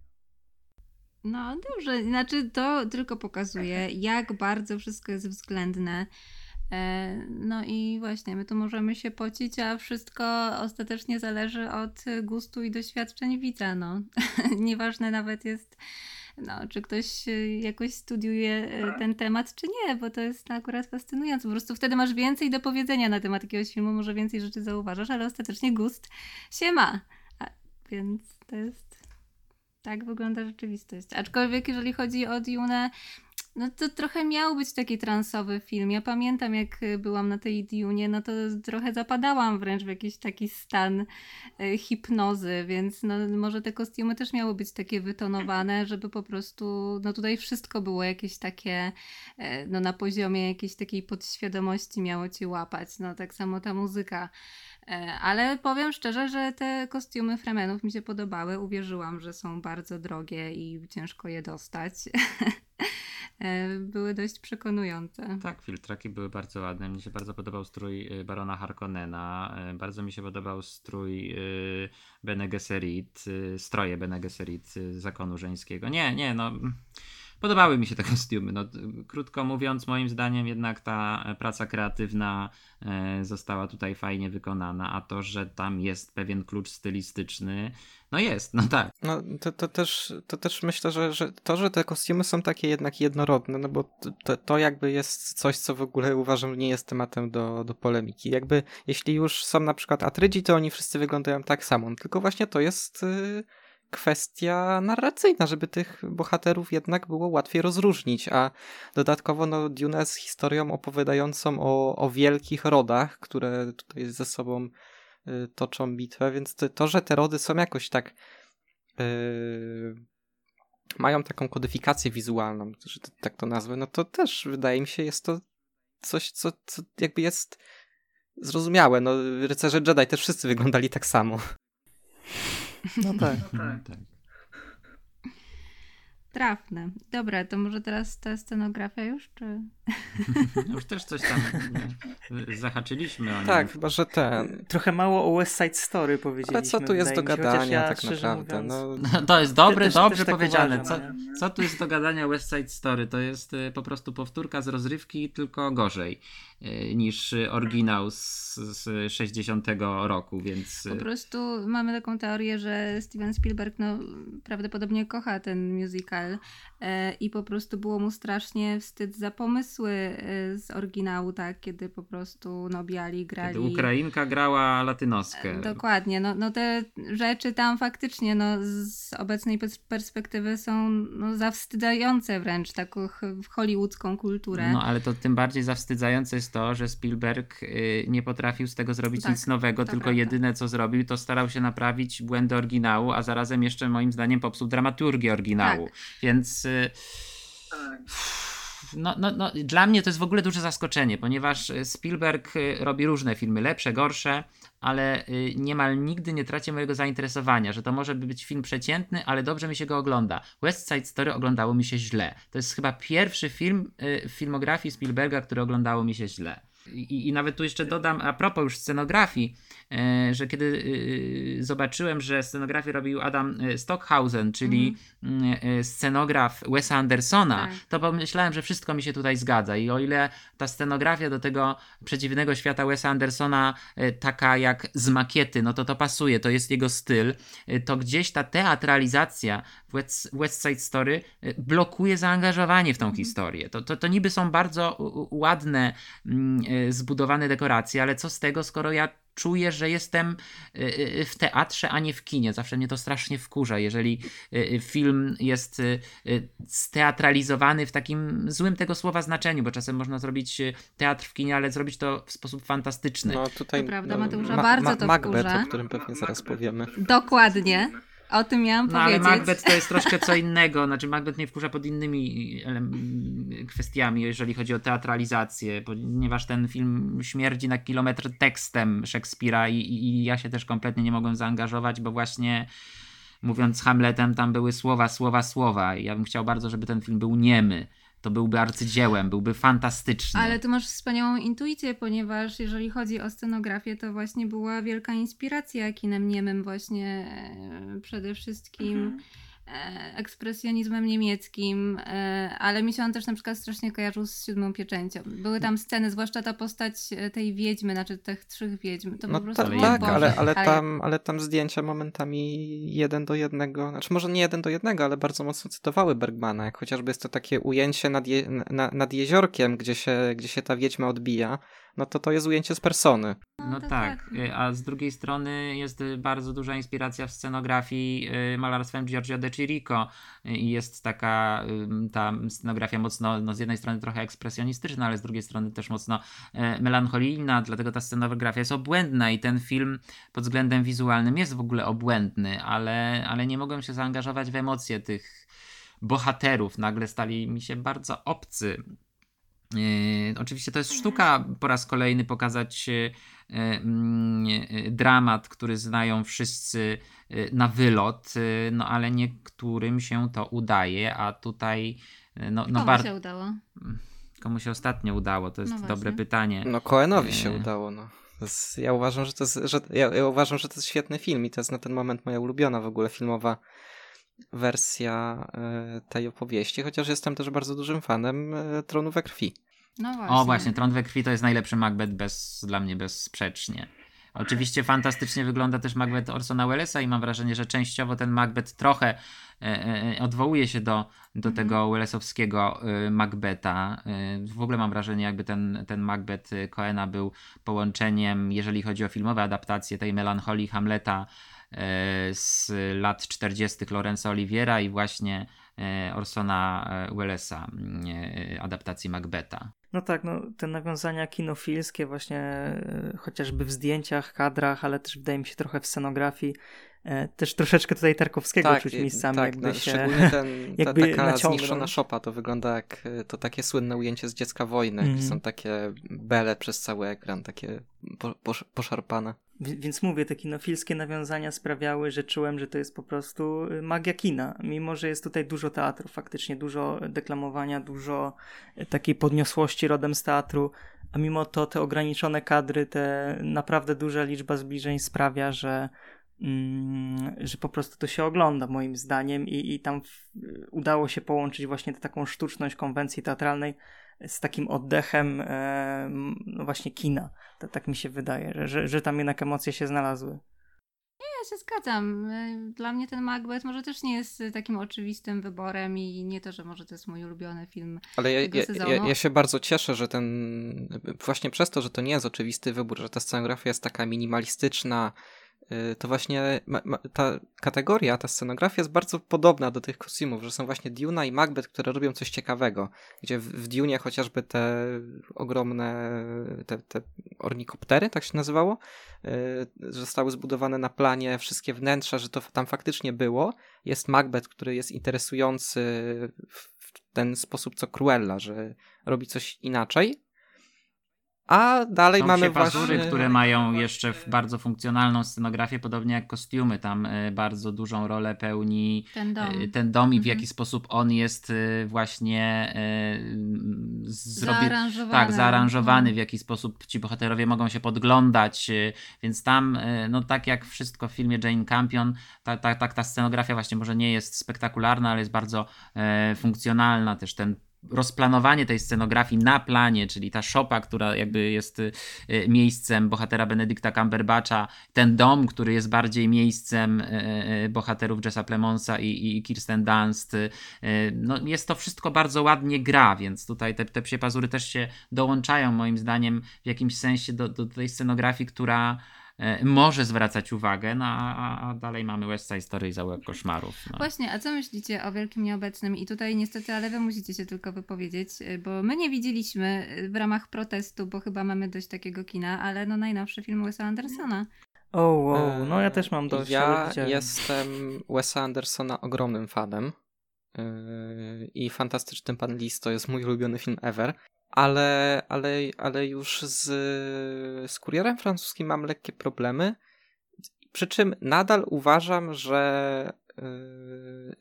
No dobrze, znaczy to tylko pokazuje, jak bardzo wszystko jest względne. E, no i właśnie, my tu możemy się pocić, a wszystko ostatecznie zależy od gustu i doświadczeń widza. No. Nieważne nawet jest, no, czy ktoś jakoś studiuje e, ten temat, czy nie, bo to jest akurat fascynujące. Po prostu wtedy masz więcej do powiedzenia na temat jakiegoś filmu, może więcej rzeczy zauważasz, ale ostatecznie gust się ma. A, więc to jest tak wygląda rzeczywistość. Aczkolwiek jeżeli chodzi o Dune, no to trochę miał być taki transowy film. Ja pamiętam, jak byłam na tej Dune, no to trochę zapadałam wręcz w jakiś taki stan e, hipnozy, więc no, może te kostiumy też miały być takie wytonowane, żeby po prostu, no tutaj wszystko było jakieś takie, e, no na poziomie jakiejś takiej podświadomości miało ci łapać. No tak samo ta muzyka. E, ale powiem szczerze, że te kostiumy Fremenów mi się podobały. Uwierzyłam, że są bardzo drogie i ciężko je dostać. E, były dość przekonujące. Tak, filtraki były bardzo ładne. Mi się bardzo podobał strój y, Barona Harkonnena. E, bardzo mi się podobał strój Bene Gesserit, stroje Bene Gesserit zakonu żeńskiego. Nie, nie, no Podobały mi się te kostiumy. No, krótko mówiąc, moim zdaniem jednak ta praca kreatywna e, została tutaj fajnie wykonana, a to, że tam jest pewien klucz stylistyczny, no jest, no tak. No to, to, też, to też myślę, że, że to, że te kostiumy są takie jednak jednorodne, no bo to, to jakby jest coś, co w ogóle uważam nie jest tematem do, do polemiki. Jakby jeśli już są na przykład atrydzi, to oni wszyscy wyglądają tak samo, tylko właśnie to jest... Yy kwestia narracyjna, żeby tych bohaterów jednak było łatwiej rozróżnić, a dodatkowo no, Dune z historią opowiadającą o, o wielkich rodach, które tutaj ze sobą y, toczą bitwę, więc to, że te rody są jakoś tak y, mają taką kodyfikację wizualną, że to, tak to nazwę, no to też wydaje mi się jest to coś, co, co jakby jest zrozumiałe. No, rycerze Jedi też wszyscy wyglądali tak samo. No tak. no tak. tak. trafne. Dobra, to może teraz ta scenografia już, czy... już też coś tam zahaczyliśmy o Tak, chyba, że ten. Trochę mało o West Side Story powiedzieliśmy. Ale co tu jest do gadania ja, tak naprawdę? Mówiąc, no... To jest dobre, też, dobrze też tak powiedziane. uważam, co, co tu jest do gadania West Side Story? To jest y, po prostu powtórka z rozrywki, tylko gorzej niż oryginał z, z 60 roku, więc... Po prostu mamy taką teorię, że Steven Spielberg no, prawdopodobnie kocha ten musical e, i po prostu było mu strasznie wstyd za pomysły e, z oryginału, tak, kiedy po prostu no, biali grali. Kiedy Ukrainka grała latynoskę. E, dokładnie, no, no te rzeczy tam faktycznie no, z obecnej perspektywy są no, zawstydzające wręcz taką hollywoodzką kulturę. No ale to tym bardziej zawstydzające jest to, że Spielberg y, nie potrafił z tego zrobić Tak, nic nowego, tylko prawda. jedyne co zrobił, to starał się naprawić błędy oryginału, a zarazem jeszcze moim zdaniem popsuł dramaturgię oryginału. Tak. Więc y, no, no, no, dla mnie to jest w ogóle duże zaskoczenie, ponieważ Spielberg y, robi różne filmy, lepsze, gorsze, ale y, niemal nigdy nie traci mojego zainteresowania, że to może być film przeciętny, ale dobrze mi się go ogląda. West Side Story oglądało mi się źle. To jest chyba pierwszy film w filmografii Spielberga, który oglądało mi się źle. I, I, nawet tu jeszcze dodam, a propos już scenografii, e, że kiedy e, zobaczyłem, że scenografię robił Adam Stockhausen, czyli mm. e, scenograf Wesa Andersona, Tak. to pomyślałem, że wszystko mi się tutaj zgadza. I o ile ta scenografia do tego przeciwnego świata Wesa Andersona, e, taka jak z makiety, no to to pasuje, to jest jego styl, e, to gdzieś ta teatralizacja West, West Side Story e, blokuje zaangażowanie w tą historię. To, to, to niby są bardzo ładne, mm, e, zbudowane dekoracje, ale co z tego, skoro ja czuję, że jestem y, y, w teatrze, a nie w kinie. Zawsze mnie to strasznie wkurza, jeżeli film jest steatralizowany w takim złym tego słowa znaczeniu, bo czasem można zrobić teatr w kinie, ale zrobić to w sposób fantastyczny. No tutaj To prawda, no, Mateusza, bardzo to Macbeth, wkurza. o którym pewnie zaraz powiemy. Dokładnie. O tym miałam No ale powiedzieć. Macbeth to jest troszkę co innego. Znaczy Macbeth mnie wkurza pod innymi kwestiami, jeżeli chodzi o teatralizację, ponieważ ten film śmierdzi na kilometr tekstem Szekspira i, i, i ja się też kompletnie nie mogłem zaangażować, bo właśnie mówiąc Hamletem tam były słowa, słowa, słowa i ja bym chciał bardzo, żeby ten film był niemy. To byłby arcydziełem, byłby fantastyczny. Ale tu masz wspaniałą intuicję, ponieważ jeżeli chodzi o scenografię, to właśnie była wielka inspiracja kinem niemym właśnie e, przede wszystkim Mhm. E, ekspresjonizmem niemieckim, e, ale mi się on też na przykład strasznie kojarzył z siódmą pieczęcią. Były tam sceny, zwłaszcza ta postać e, tej wiedźmy, znaczy tych trzech wiedźm. To No po prostu ta, Ale tak, Boże. ale, ale, tam, ale tam zdjęcia momentami jeden do jednego, znaczy może nie jeden do jednego, ale bardzo mocno cytowały Bergmana, jak chociażby jest to takie ujęcie nad, je, na, nad jeziorkiem, gdzie się, gdzie się ta wiedźma odbija, no to to jest ujęcie z persony. No to tak, tak. y, a z drugiej strony jest y, bardzo duża inspiracja w scenografii y, malarstwem Giorgio de Chirico i jest taka ta scenografia mocno, no z jednej strony trochę ekspresjonistyczna, ale z drugiej strony też mocno melancholijna, dlatego ta scenografia jest obłędna i ten film pod względem wizualnym jest w ogóle obłędny, ale, ale nie mogłem się zaangażować w emocje tych bohaterów, nagle stali mi się bardzo obcy. Yy, oczywiście to jest sztuka po raz kolejny pokazać yy, yy, dramat, który znają wszyscy na wylot, no ale niektórym się to udaje, a tutaj no, no Komu bardzo się udało? komu się ostatnio udało, to jest No dobre pytanie. No Coenowi się udało, no. Jest, ja uważam, że to jest, że, ja, ja uważam, że to jest świetny film i to jest na ten moment moja ulubiona w ogóle filmowa wersja e, tej opowieści, chociaż jestem też bardzo dużym fanem e, Tronu we krwi. No właśnie. O właśnie, Tron we krwi to jest najlepszy Macbeth bez, dla mnie bezsprzecznie. Oczywiście fantastycznie wygląda też Macbeth Orsona Wellesa i mam wrażenie, że częściowo ten Macbeth trochę e, e, odwołuje się do, do Mhm. tego Wellesowskiego e, Macbeta. W ogóle mam wrażenie, jakby ten, ten Macbeth Coena był połączeniem, jeżeli chodzi o filmowe adaptacje tej melancholii Hamleta z lat 40. Lorenza Oliviera i właśnie e, Orsona e, Wellesa, e, adaptacji Macbeta. No tak, no te nawiązania kinofilskie właśnie e, chociażby w zdjęciach, kadrach, ale też wydaje mi się trochę w scenografii E, też troszeczkę tutaj Tarkowskiego tak, czuć miejscami, tak, jakby no, się Szczególnie ten, ta, jakby taka naciągnął. zniszczona szopa, to wygląda jak e, to takie słynne ujęcie z Dziecka Wojny, gdzie są takie bele przez cały ekran, takie po, posz, poszarpane. Więc mówię, te kinofilskie nawiązania sprawiały, że czułem, że to jest po prostu y, magia kina. Mimo, że jest tutaj dużo teatru, faktycznie dużo deklamowania, dużo y, takiej podniosłości rodem z teatru, a mimo to te ograniczone kadry, te naprawdę duża liczba zbliżeń sprawia, że, mm, że po prostu to się ogląda moim zdaniem i, i tam w, udało się połączyć właśnie tę taką sztuczność konwencji teatralnej z takim oddechem e, no właśnie kina. To, tak mi się wydaje, że, że, że tam jednak emocje się znalazły. Ja się zgadzam. Y, Dla mnie ten Macbeth może też nie jest y, takim oczywistym wyborem i nie to, że może to jest mój ulubiony film. Ale ja, tego ja, sezonu. ja, ja się bardzo cieszę, że ten. Właśnie przez to, że to nie jest oczywisty wybór, że ta scenografia jest taka minimalistyczna, to właśnie ma, ma, ta kategoria, ta scenografia jest bardzo podobna do tych kostiumów, że są właśnie Duna i Macbeth, które robią coś ciekawego. Gdzie w, w Dune chociażby te ogromne, te, te ornikoptery, tak się nazywało, y, zostały zbudowane na planie, wszystkie wnętrza, że to tam faktycznie było. Jest Macbeth, który jest interesujący w ten sposób co Cruella, że robi coś inaczej. A dalej Są mamy pazury, właśnie... które mają jeszcze w bardzo funkcjonalną scenografię, podobnie jak kostiumy. Tam e, bardzo dużą rolę pełni Ten dom. e, ten dom i w Mhm. jaki sposób on jest e, właśnie zrobi... Zaaranżowany. Tak, zaaranżowany, No. w jaki sposób ci bohaterowie mogą się podglądać, więc tam, no tak jak wszystko w filmie Jane Campion, ta, ta, ta, ta scenografia właśnie może nie jest spektakularna, ale jest bardzo funkcjonalna, też ten rozplanowanie tej scenografii na planie, czyli ta szopa, która jakby jest y, miejscem bohatera Benedykta Cumberbatcha, ten dom, który jest bardziej miejscem y, y, bohaterów Jessa Plemonsa i, Kirsten Dunst. No, jest to wszystko bardzo ładnie gra, więc tutaj te, te psie pazury też się dołączają moim zdaniem w jakimś sensie do, do tej scenografii, która może zwracać uwagę, no a, a- dalej mamy West Side Story i Zaułek Koszmarów. No. Właśnie, a co myślicie o Wielkim Nieobecnym? I tutaj niestety, ale wy musicie się tylko wypowiedzieć, y, bo my nie widzieliśmy y, w ramach protestu, bo chyba mamy dość takiego kina, ale no najnowszy film Wesa Andersona. O, wow, no ja też mam dość. Ja jestem Wesa Andersona ogromnym fanem. I Fantastyczny Pan Lis to jest mój ulubiony film ever. Ale, ale, ale już z, z kurierem francuskim mam lekkie problemy. Przy czym nadal uważam, że yy,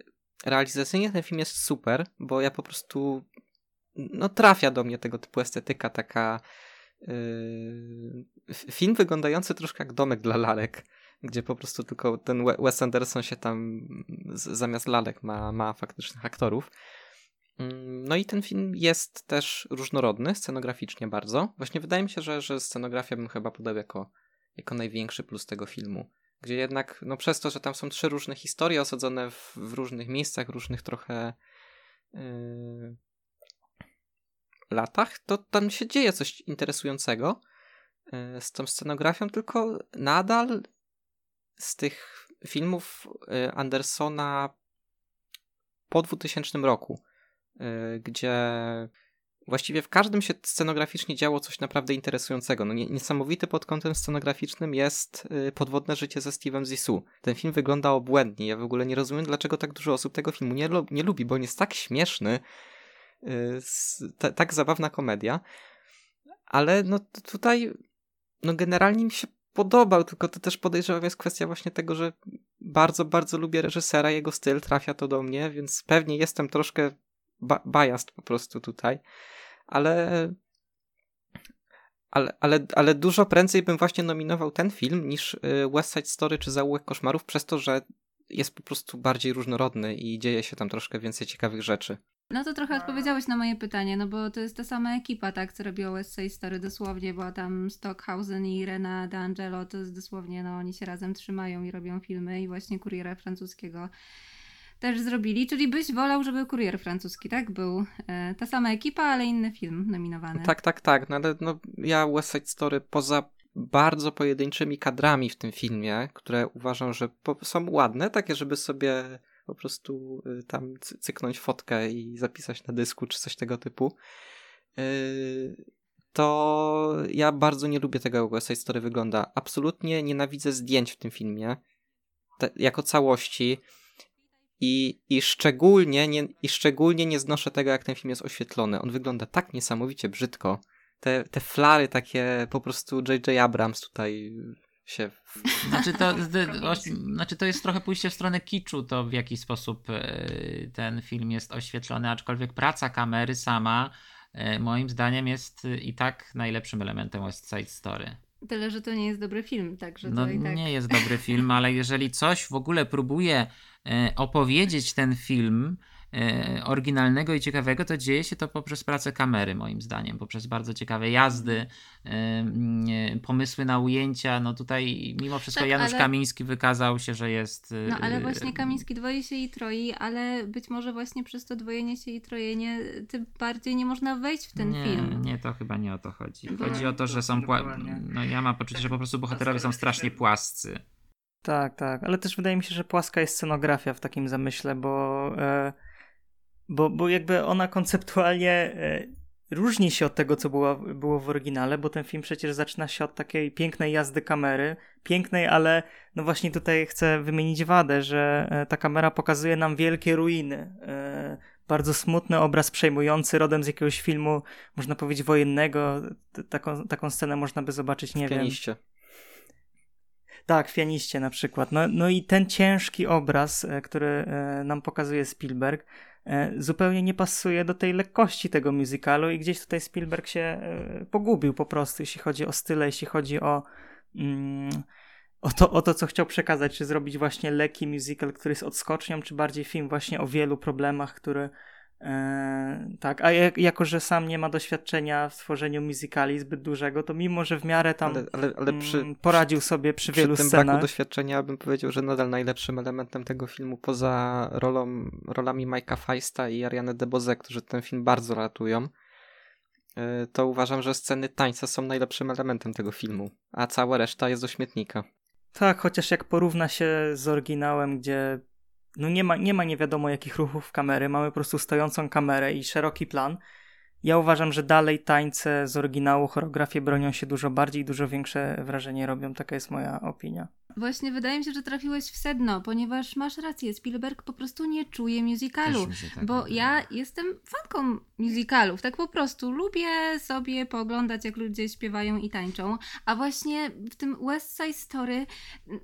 realizacyjnie ten film jest super, bo ja po prostu no trafia do mnie tego typu estetyka, taka yy, film wyglądający troszkę jak domek dla lalek, gdzie po prostu tylko ten We- Wes Anderson się tam z, zamiast lalek ma, ma faktycznych aktorów. Mm, No i ten film jest też różnorodny, scenograficznie bardzo. Właśnie wydaje mi się, że, że scenografię bym chyba podał jako, jako największy plus tego filmu. Gdzie jednak, no przez to, że tam są trzy różne historie osadzone w, w różnych miejscach, różnych trochę yy, latach, to tam się dzieje coś interesującego yy, z tą scenografią, tylko nadal z tych filmów yy, Andersona po 2000 roku, gdzie właściwie w każdym się scenograficznie działo coś naprawdę interesującego. No, nie- niesamowity pod kątem scenograficznym jest yy, Podwodne życie ze Steve'em Zissou. Ten film wygląda obłędnie. Ja w ogóle nie rozumiem, dlaczego tak dużo osób tego filmu nie, nie lubi, bo on jest tak śmieszny, ta, tak zabawna komedia. Ale no tutaj no generalnie mi się podobał, tylko to też podejrzewam jest kwestia właśnie tego, że bardzo, bardzo lubię reżysera, jego styl, trafia to do mnie, więc pewnie jestem troszkę ba- biased po prostu tutaj, ale ale, ale, ale dużo prędzej bym właśnie nominował ten film niż y, West Side Story czy Zaułek Koszmarów, przez to, że jest po prostu bardziej różnorodny i dzieje się tam troszkę więcej ciekawych rzeczy. No to trochę odpowiedziałeś na moje pytanie, no bo to jest ta sama ekipa, tak, co robiła West Side Story dosłownie, była tam Stockhausen i Rena D'Angelo, to jest dosłownie, no oni się razem trzymają i robią filmy i właśnie Kuriera Francuskiego też zrobili, czyli byś wolał, żeby Kurier Francuski, tak, był e, ta sama ekipa, ale inny film nominowany. Tak, tak, tak, no ale no, ja West Side Story poza bardzo pojedynczymi kadrami w tym filmie, które uważam, że są ładne, takie, żeby sobie po prostu y, tam cy- cyknąć fotkę i zapisać na dysku, czy coś tego typu, y, to ja bardzo nie lubię tego, jak West Side Story wygląda. Absolutnie nienawidzę zdjęć w tym filmie. te, jako całości i, i, szczególnie nie, i szczególnie nie znoszę tego, jak ten film jest oświetlony. On wygląda tak niesamowicie brzydko. Te, te flary takie po prostu J.J. Abrams tutaj się... Znaczy to, znaczy to jest trochę pójście w stronę kiczu, to w jaki sposób e, ten film jest oświetlony, aczkolwiek praca kamery sama e, moim zdaniem jest i tak najlepszym elementem West Side Story. Tyle, że to nie jest dobry film, także no, i tak... nie jest dobry film, ale jeżeli coś w ogóle próbuje opowiedzieć ten film, oryginalnego i ciekawego, to dzieje się to poprzez pracę kamery, moim zdaniem, poprzez bardzo ciekawe jazdy, e, pomysły na ujęcia. No tutaj mimo wszystko tak, Janusz ale... Kamiński wykazał się, że jest. No ale e, właśnie Kamiński dwoi się i troi, ale być może właśnie przez to dwojenie się i trojenie tym bardziej nie można wejść w ten nie, film. Nie, to chyba nie o to chodzi. Chodzi o to, że są. Pła... No ja mam poczucie, że po prostu bohaterowie są strasznie płascy. Tak, tak, ale też wydaje mi się, że płaska jest scenografia w takim zamyśle, bo. E bo, bo jakby ona konceptualnie e, różni się od tego, co było, było w oryginale, bo ten film przecież zaczyna się od takiej pięknej jazdy kamery. Pięknej, ale no właśnie tutaj chcę wymienić wadę, że e, ta kamera pokazuje nam wielkie ruiny. E, bardzo smutny obraz przejmujący, rodem z jakiegoś filmu, można powiedzieć, wojennego. Taką, taką scenę można by zobaczyć, nie wiem. Tak, Fianiście na przykład. No, no i ten ciężki obraz, który nam pokazuje Spielberg, zupełnie nie pasuje do tej lekkości tego musicalu i gdzieś tutaj Spielberg się e, pogubił po prostu, jeśli chodzi o style, jeśli chodzi o, mm, o, to, o to, co chciał przekazać, czy zrobić właśnie lekki musical, który jest odskocznią, czy bardziej film właśnie o wielu problemach, które E, tak, a jak, jako, że sam nie ma doświadczenia w tworzeniu musicali zbyt dużego, to mimo, że w miarę tam ale, ale, ale przy, mm, poradził sobie przy, przy wielu przy tym scenach. braku doświadczenia bym powiedział, że nadal najlepszym elementem tego filmu poza rolą, rolami Mike'a Feista i Ariane DeBose, którzy ten film bardzo ratują, e, to uważam, że sceny tańca są najlepszym elementem tego filmu, a cała reszta jest do śmietnika. Tak, chociaż jak porówna się z oryginałem, gdzie no nie ma, nie ma nie wiadomo jakich ruchów kamery, mamy po prostu stojącą kamerę i szeroki plan. Ja uważam, że dalej tańce z oryginału, choreografie bronią się dużo bardziej, dużo większe wrażenie robią. Taka jest moja opinia. Właśnie wydaje mi się, że trafiłeś w sedno, ponieważ masz rację, Spielberg po prostu nie czuje musicalu. Tak bo ja jestem fanką musicalów, tak po prostu. Lubię sobie pooglądać, jak ludzie śpiewają i tańczą, a właśnie w tym West Side Story,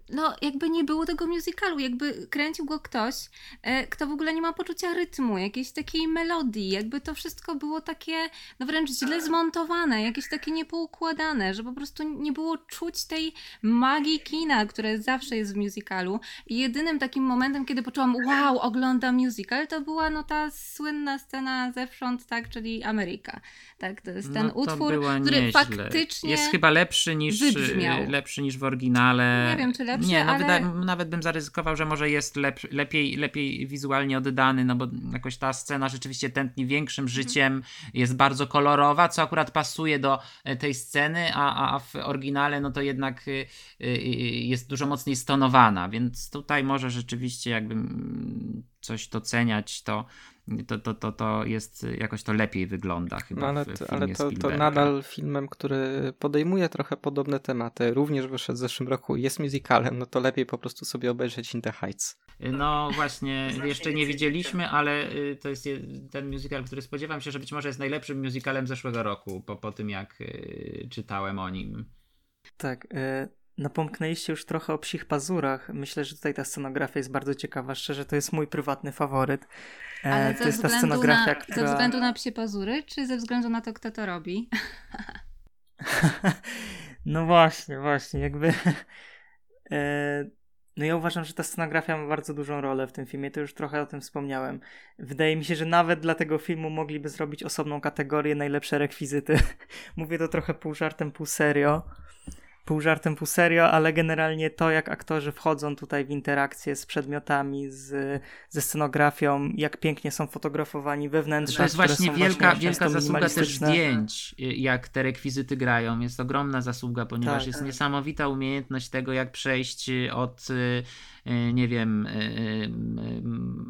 no jakby nie było tego musicalu, jakby kręcił go ktoś, e, kto w ogóle nie ma poczucia rytmu, jakiejś takiej melodii, jakby to wszystko było takie, no wręcz źle zmontowane, jakieś takie niepoukładane, że po prostu nie było czuć tej magii kina, która które zawsze jest w musicalu. I jedynym takim momentem, kiedy poczułam, wow, oglądam musical, to była no ta słynna scena zewsząd, tak, czyli Ameryka. Tak, to jest ten no, utwór, który nieźle. faktycznie jest chyba lepszy niż, wybrzmiał. lepszy niż w oryginale. Nie wiem, czy lepszy, Nie, no ale... wyda- nawet bym zaryzykował, że może jest lep- lepiej, lepiej wizualnie oddany, no bo jakoś ta scena rzeczywiście tętni większym mhm. życiem, jest bardzo kolorowa, co akurat pasuje do e, tej sceny, a, a w oryginale no to jednak y, y, jest dużo mocniej stonowana, więc tutaj może rzeczywiście jakbym coś doceniać, to, to, to, to, to jest jakoś to lepiej wygląda chyba. No ale, w ale to, to nadal filmem, który podejmuje trochę podobne tematy, również wyszedł w zeszłym roku, jest musicalem, no to lepiej po prostu sobie obejrzeć In the Heights. No właśnie, jeszcze nie widzieliśmy, ale y, to jest ten musical, który spodziewam się, że być może jest najlepszym musicalem zeszłego roku, po, po tym jak y, czytałem o nim. Tak, y, Napomknęliście już trochę o psich pazurach. Myślę, że tutaj ta scenografia jest bardzo ciekawa. Szczerze, to jest mój prywatny faworyt. E, Ale to jest ta scenografia, na, która... Ze względu na psie pazury, czy ze względu na to, kto to robi? no właśnie, właśnie. Jakby... No ja uważam, że ta scenografia ma bardzo dużą rolę w tym filmie, to już trochę o tym wspomniałem. Wydaje mi się, że nawet dla tego filmu mogliby zrobić osobną kategorię najlepsze rekwizyty. Mówię to trochę pół żartem, pół serio pół żartem, pół serio, ale generalnie to, jak aktorzy wchodzą tutaj w interakcję z przedmiotami, z, ze scenografią, jak pięknie są fotografowani wewnętrznie. To jest właśnie wielka, właśnie wielka zasługa też zdjęć, jak te rekwizyty grają. Jest ogromna zasługa, ponieważ tak, jest tak. niesamowita umiejętność tego, jak przejść od nie wiem, e,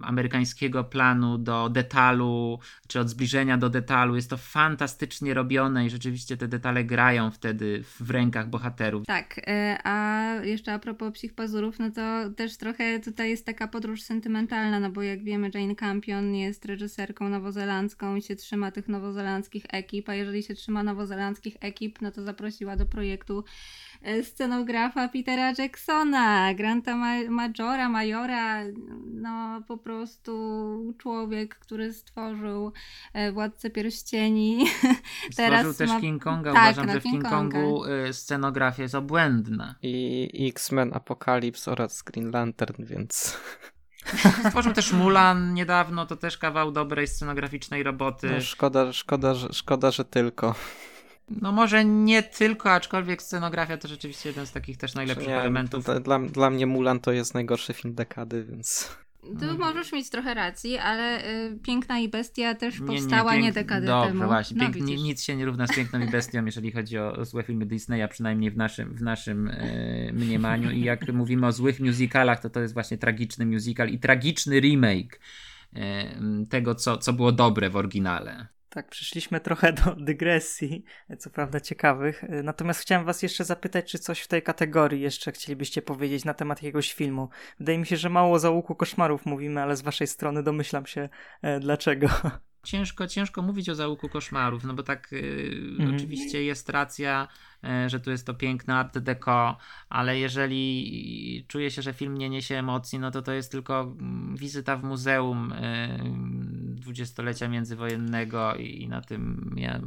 amerykańskiego planu do detalu, czy od zbliżenia do detalu. Jest to fantastycznie robione i rzeczywiście te detale grają wtedy w rękach bohaterów. Tak, a jeszcze a propos psich pazurów, no to też trochę tutaj jest taka podróż sentymentalna, no bo jak wiemy, Jane Campion jest reżyserką nowozelandzką i się trzyma tych nowozelandzkich ekip, a jeżeli się trzyma nowozelandzkich ekip, no to zaprosiła do projektu e, scenografa Petera Jacksona, Granta Majora, Majora, no po prostu człowiek, który stworzył e, Władcę Pierścieni. Stworzył też ma... King Konga. Tak, Uważam, no, że w King, King Kongu e, scenografia jest obłędna. I X-Men Apocalypse oraz Green Lantern, więc... Stworzył też Mulan niedawno, to też kawał dobrej scenograficznej roboty. No, szkoda, szkoda, że, szkoda, że tylko. No może nie tylko, aczkolwiek scenografia to rzeczywiście jeden z takich też najlepszych nie, elementów. Dla, dla mnie Mulan to jest najgorszy film dekady, więc... Tu mhm. możesz mieć trochę racji, ale y, Piękna i Bestia też nie, powstała nie, pięk... nie dekadę Dobrze, temu. Dobrze, właśnie. No, Pięk... nic się nie równa z Piękną i Bestią, jeżeli chodzi o złe filmy Disneya, przynajmniej w naszym, w naszym y, mniemaniu. I jak mówimy o złych musicalach, to to jest właśnie tragiczny musical i tragiczny remake y, tego, co, co było dobre w oryginale. Tak, przyszliśmy trochę do dygresji, co prawda ciekawych. Natomiast chciałem Was jeszcze zapytać, czy coś w tej kategorii jeszcze chcielibyście powiedzieć na temat jakiegoś filmu. Wydaje mi się, że mało za łuku koszmarów mówimy, ale z Waszej strony domyślam się e, dlaczego. Ciężko, ciężko mówić o załuku koszmarów, no bo tak mhm. oczywiście jest racja E, że tu jest to piękne art deco, ale jeżeli czuje się, że film nie niesie emocji, no to to jest tylko mm, wizyta w muzeum e, dwudziestolecia międzywojennego i na tym ja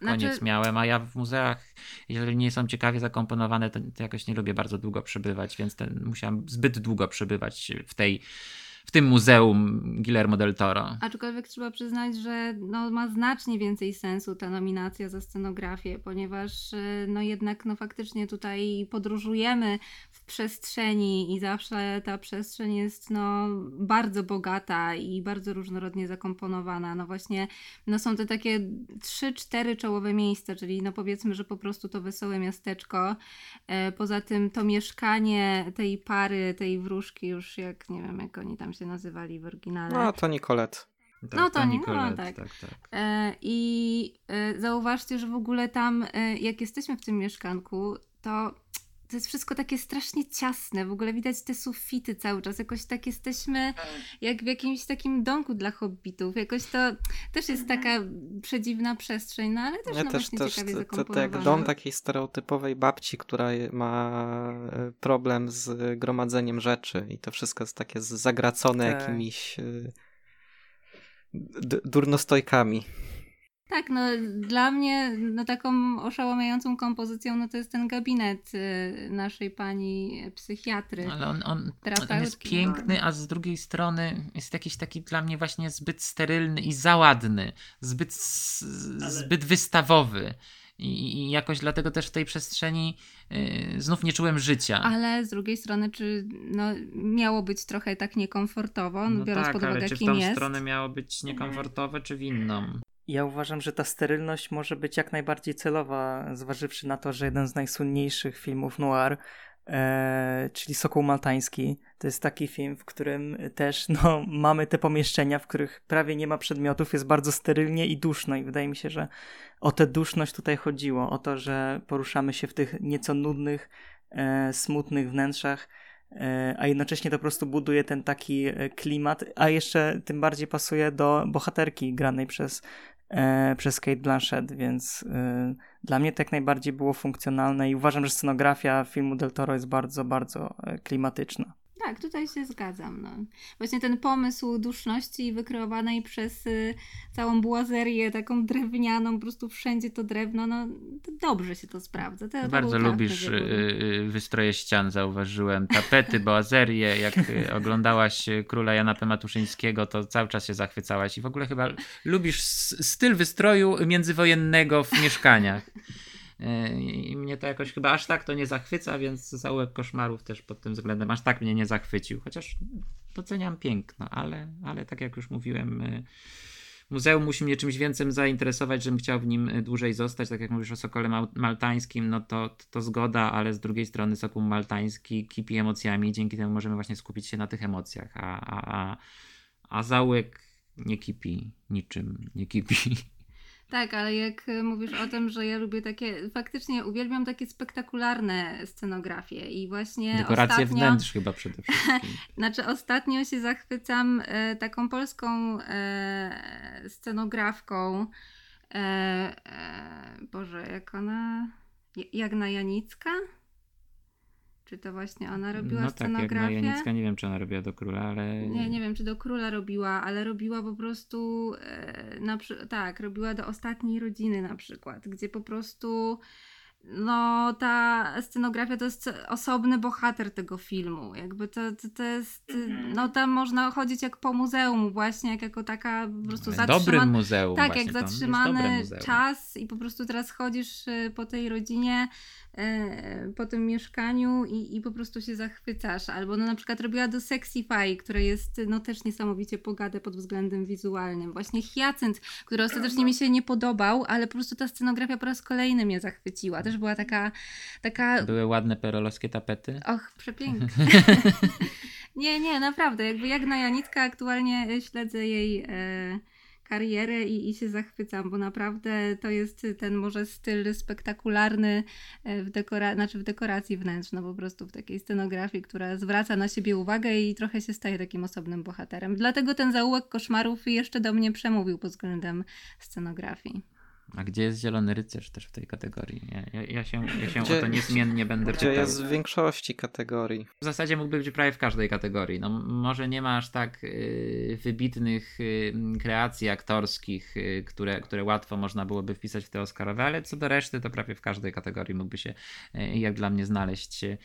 koniec znaczy... miałem, a ja w muzeach, jeżeli nie są ciekawie zakomponowane, to, to jakoś nie lubię bardzo długo przebywać, więc ten, musiałem zbyt długo przebywać w tej w tym muzeum Guillermo del Toro. Aczkolwiek trzeba przyznać, że no, ma znacznie więcej sensu ta nominacja za scenografię, ponieważ y, no jednak no faktycznie tutaj podróżujemy w przestrzeni i zawsze ta przestrzeń jest no bardzo bogata i bardzo różnorodnie zakomponowana. No właśnie no są te takie trzy, cztery czołowe miejsca, czyli no powiedzmy, że po prostu to wesołe miasteczko. E, poza tym to mieszkanie tej pary, tej wróżki już jak nie wiem jak oni tam się nazywali w oryginale. No, to Nicolette. Tak, no to, nie, no, tak. tak, tak. E, I e, zauważcie, że w ogóle tam, e, jak jesteśmy w tym mieszkanku, to to jest wszystko takie strasznie ciasne. W ogóle widać te sufity cały czas. Jakoś tak jesteśmy jak w jakimś takim domku dla hobbitów. Jakoś to też jest taka przedziwna przestrzeń, no ale też, ja no też, właśnie też ciekawie to, to, to jak dom takiej stereotypowej babci, która ma e, problem z gromadzeniem rzeczy i to wszystko jest takie zagracone tak. jakimiś e, durnostojkami. Tak, no dla mnie no, taką oszałamiającą kompozycją no, to jest ten gabinet y, naszej pani psychiatry. Ale on, on, on jest piękny, a z drugiej strony jest jakiś taki dla mnie właśnie zbyt sterylny i załadny, zbyt, Ale... zbyt wystawowy. I, I, jakoś dlatego też w tej przestrzeni y, znów nie czułem życia. Ale z drugiej strony, czy no, miało być trochę tak niekomfortowo, no biorąc tak, pod uwagę, ale czy w tą jest? stronę miało być niekomfortowe, czy w inną? Ja uważam, że ta sterylność może być jak najbardziej celowa, zważywszy na to, że jeden z najsłynniejszych filmów noir, e, czyli Sokół Maltański, to jest taki film, w którym też no, mamy te pomieszczenia, w których prawie nie ma przedmiotów, jest bardzo sterylnie i duszno. I wydaje mi się, że o tę duszność tutaj chodziło, o to, że poruszamy się w tych nieco nudnych, e, smutnych wnętrzach, e, a jednocześnie to po prostu buduje ten taki e, klimat, a jeszcze tym bardziej pasuje do bohaterki granej przez przez Kate Blanchett, więc e, dla mnie to jak najbardziej było funkcjonalne i uważam, że scenografia filmu Del Toro jest bardzo, bardzo e, klimatyczna. Tak, tutaj się zgadzam. No. Właśnie ten pomysł duszności wykreowanej przez y, całą bułazerię taką drewnianą, po prostu wszędzie to drewno, no to dobrze się to sprawdza. To, Bardzo lubisz y, y, wystroje ścian, zauważyłem. Tapety, boazerię, jak y, oglądałaś Króla Jana P. Matuszyńskiego, to cały czas się zachwycałaś i w ogóle chyba lubisz styl wystroju międzywojennego w mieszkaniach. I mnie to jakoś chyba aż tak to nie zachwyca, więc zaułek koszmarów też pod tym względem aż tak mnie nie zachwycił. Chociaż doceniam piękno, ale, ale tak jak już mówiłem, y, muzeum musi mnie czymś więcej zainteresować, żebym chciał w nim dłużej zostać. Tak jak mówisz o Sokole Maltańskim, no to, to, zgoda, ale z drugiej strony Sokół Maltański kipi emocjami dzięki temu możemy właśnie skupić się na tych emocjach, a, a, a, a załek nie kipi niczym, nie kipi. Tak, ale jak mówisz o tym, że ja lubię takie, faktycznie uwielbiam takie spektakularne scenografie i właśnie Dekoracje ostatnio, wnętrz chyba przede wszystkim. znaczy ostatnio się zachwycam e, taką polską e, scenografką e, e Boże, jak ona Jagna Janicka? Czy to właśnie ona robiła no scenografię? Tak, jak Janicka, nie wiem, czy ona robiła do króla, ale... Nie, nie wiem, czy do króla robiła, ale robiła po prostu, e, na, tak, robiła do ostatniej rodziny na przykład, gdzie po prostu no ta scenografia to jest osobny bohater tego filmu. Jakby to, to, to jest, Mhm. no tam można chodzić jak po muzeum właśnie, jak jako taka po prostu zatrzymana. Dobrym muzeum Tak, właśnie, jak zatrzymany czas i po prostu teraz chodzisz y, po tej rodzinie, po tym mieszkaniu i, i po prostu się zachwycasz. Albo no na przykład robiła do Sexify, które jest no też niesamowicie bogate pod względem wizualnym. Właśnie Hyacynt, który ostatecznie mi się nie podobał, ale po prostu ta scenografia po raz kolejny mnie zachwyciła. Też była taka... taka... Były ładne perolowskie tapety? Och, przepiękne. nie, nie, naprawdę. Jakby jak na Janitka aktualnie śledzę jej e, karierę i, i się zachwycam, bo naprawdę to jest ten może styl spektakularny e, w, dekora- znaczy w dekoracji wnętrz, no po prostu w takiej scenografii, która zwraca na siebie uwagę i trochę się staje takim osobnym bohaterem. Dlatego ten zaułek koszmarów jeszcze do mnie przemówił pod względem scenografii. A gdzie jest Zielony Rycerz też w tej kategorii? Ja, ja, ja się, ja się Gdzie- o to niezmiennie będę Gdzie pytał. jest w większości kategorii. W zasadzie mógłby być prawie w każdej kategorii. No, może nie ma aż tak y, wybitnych y, kreacji aktorskich, y, które, które łatwo można byłoby wpisać w te Oscarowe, ale co do reszty, to prawie w każdej kategorii mógłby się, y, jak dla mnie, znaleźć y,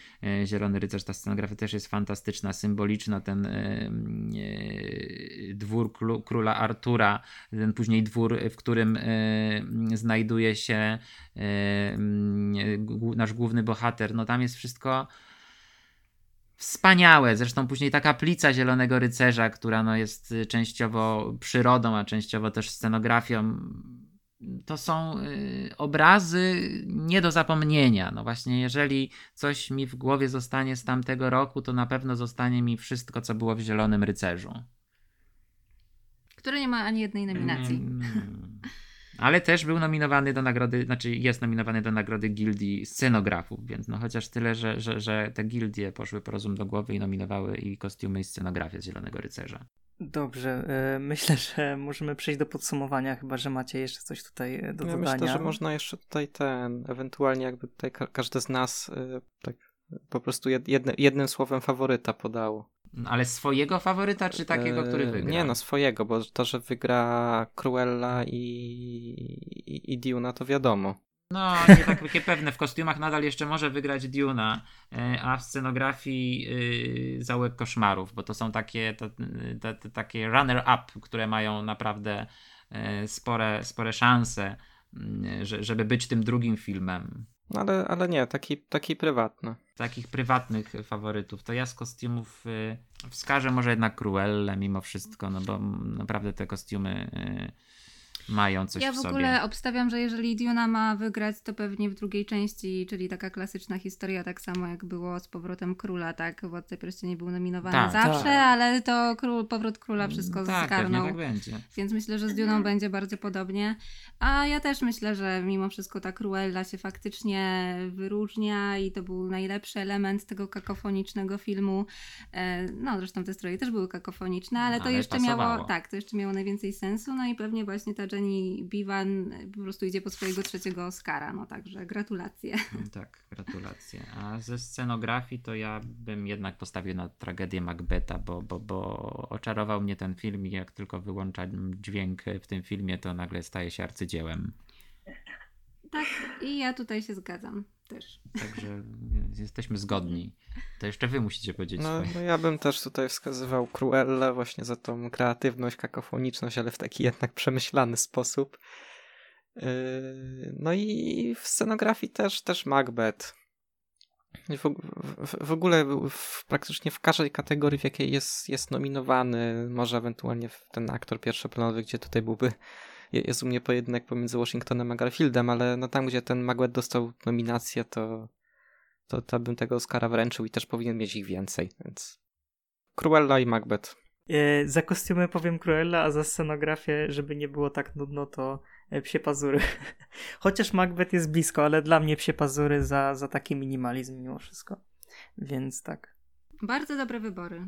Zielony Rycerz. Ta scenografia też jest fantastyczna, symboliczna. Ten y, dwór króla Artura, ten później dwór, w którym znajduje się mm, g- nasz główny bohater. No tam jest wszystko wspaniałe. Zresztą później ta kaplica Zielonego Rycerza, która no jest częściowo przyrodą, a częściowo też scenografią. To są y, obrazy nie do zapomnienia. No właśnie, jeżeli coś mi w głowie zostanie z tamtego roku, to na pewno zostanie mi wszystko, co było w Zielonym Rycerzu. Który nie ma ani jednej nominacji. Mm. Ale też był nominowany do nagrody, znaczy jest nominowany do nagrody gildii scenografów, więc no chociaż tyle, że, że, że te gildie poszły po rozum do głowy i nominowały i kostiumy i scenografię z Zielonego Rycerza. Dobrze, e, myślę, że możemy przejść do podsumowania, chyba że macie jeszcze coś tutaj e, do Ja dodania. myślę, że można jeszcze tutaj ten, ewentualnie jakby tutaj ka- każdy z nas y, tak po prostu jed, jedne, jednym słowem faworyta podało. Ale swojego faworyta, czy takiego, który E, wygra? Nie, no swojego, bo to, że wygra Cruella i, i, i Duna, to wiadomo. No, nie takie pewne. W kostiumach nadal jeszcze może wygrać Duna, e, a w scenografii yy, Załek Koszmarów, bo to są takie, to, takie runner-up, które mają naprawdę e, spore, spore szanse, mm, że, żeby być tym drugim filmem. Ale, ale nie, taki, taki prywatny. Takich prywatnych faworytów, to ja z kostiumów y, wskażę może jednak Cruellę mimo wszystko, no bo naprawdę te kostiumy y, mają coś ja w w sobie. ogóle obstawiam, że jeżeli Duna ma wygrać, to pewnie w drugiej części, czyli taka klasyczna historia, tak samo jak było z powrotem króla, tak? Władca Pierścieni był nominowany Tak, zawsze, tak. ale to król, powrót króla wszystko tak, zgarnął. tak będzie. Więc myślę, że z Duną będzie bardzo podobnie. A ja też myślę, że mimo wszystko ta Cruella się faktycznie wyróżnia i to był najlepszy element tego kakofonicznego filmu. E, No, zresztą te stroje też były kakofoniczne, ale to Ale jeszcze pasowało. miało, tak, to jeszcze miało najwięcej sensu. No i pewnie właśnie ta Jenny Bivan po prostu idzie po swojego trzeciego Oscara. No także gratulacje. Tak, gratulacje. A ze scenografii to ja bym jednak postawił na tragedię Macbeta, bo, bo, bo oczarował mnie ten film i jak tylko wyłączam dźwięk w tym filmie, to nagle staje się arcydziełem. Tak, i ja tutaj się zgadzam też. Także jesteśmy zgodni. To jeszcze wy musicie powiedzieć No, no ja bym też tutaj wskazywał Cruellę właśnie za tą kreatywność, kakofoniczność, ale w taki jednak przemyślany sposób. Yy, No i w scenografii też, też Macbeth. W, w, w ogóle w, praktycznie w każdej kategorii, w jakiej jest, jest nominowany, może ewentualnie ten aktor pierwszoplanowy, gdzie tutaj byłby jest u mnie pojedynek pomiędzy Washingtonem a Garfieldem, ale no tam, gdzie ten Maguet dostał nominację, to, to, to bym tego Oscara wręczył i też powinien mieć ich więcej, więc Cruella i Macbeth. E, za kostiumy powiem Cruella, a za scenografię, żeby nie było tak nudno, to e, Psie Pazury. Chociaż Macbeth jest blisko, ale dla mnie Psie Pazury za, za taki minimalizm mimo wszystko. Więc tak. Bardzo dobre wybory.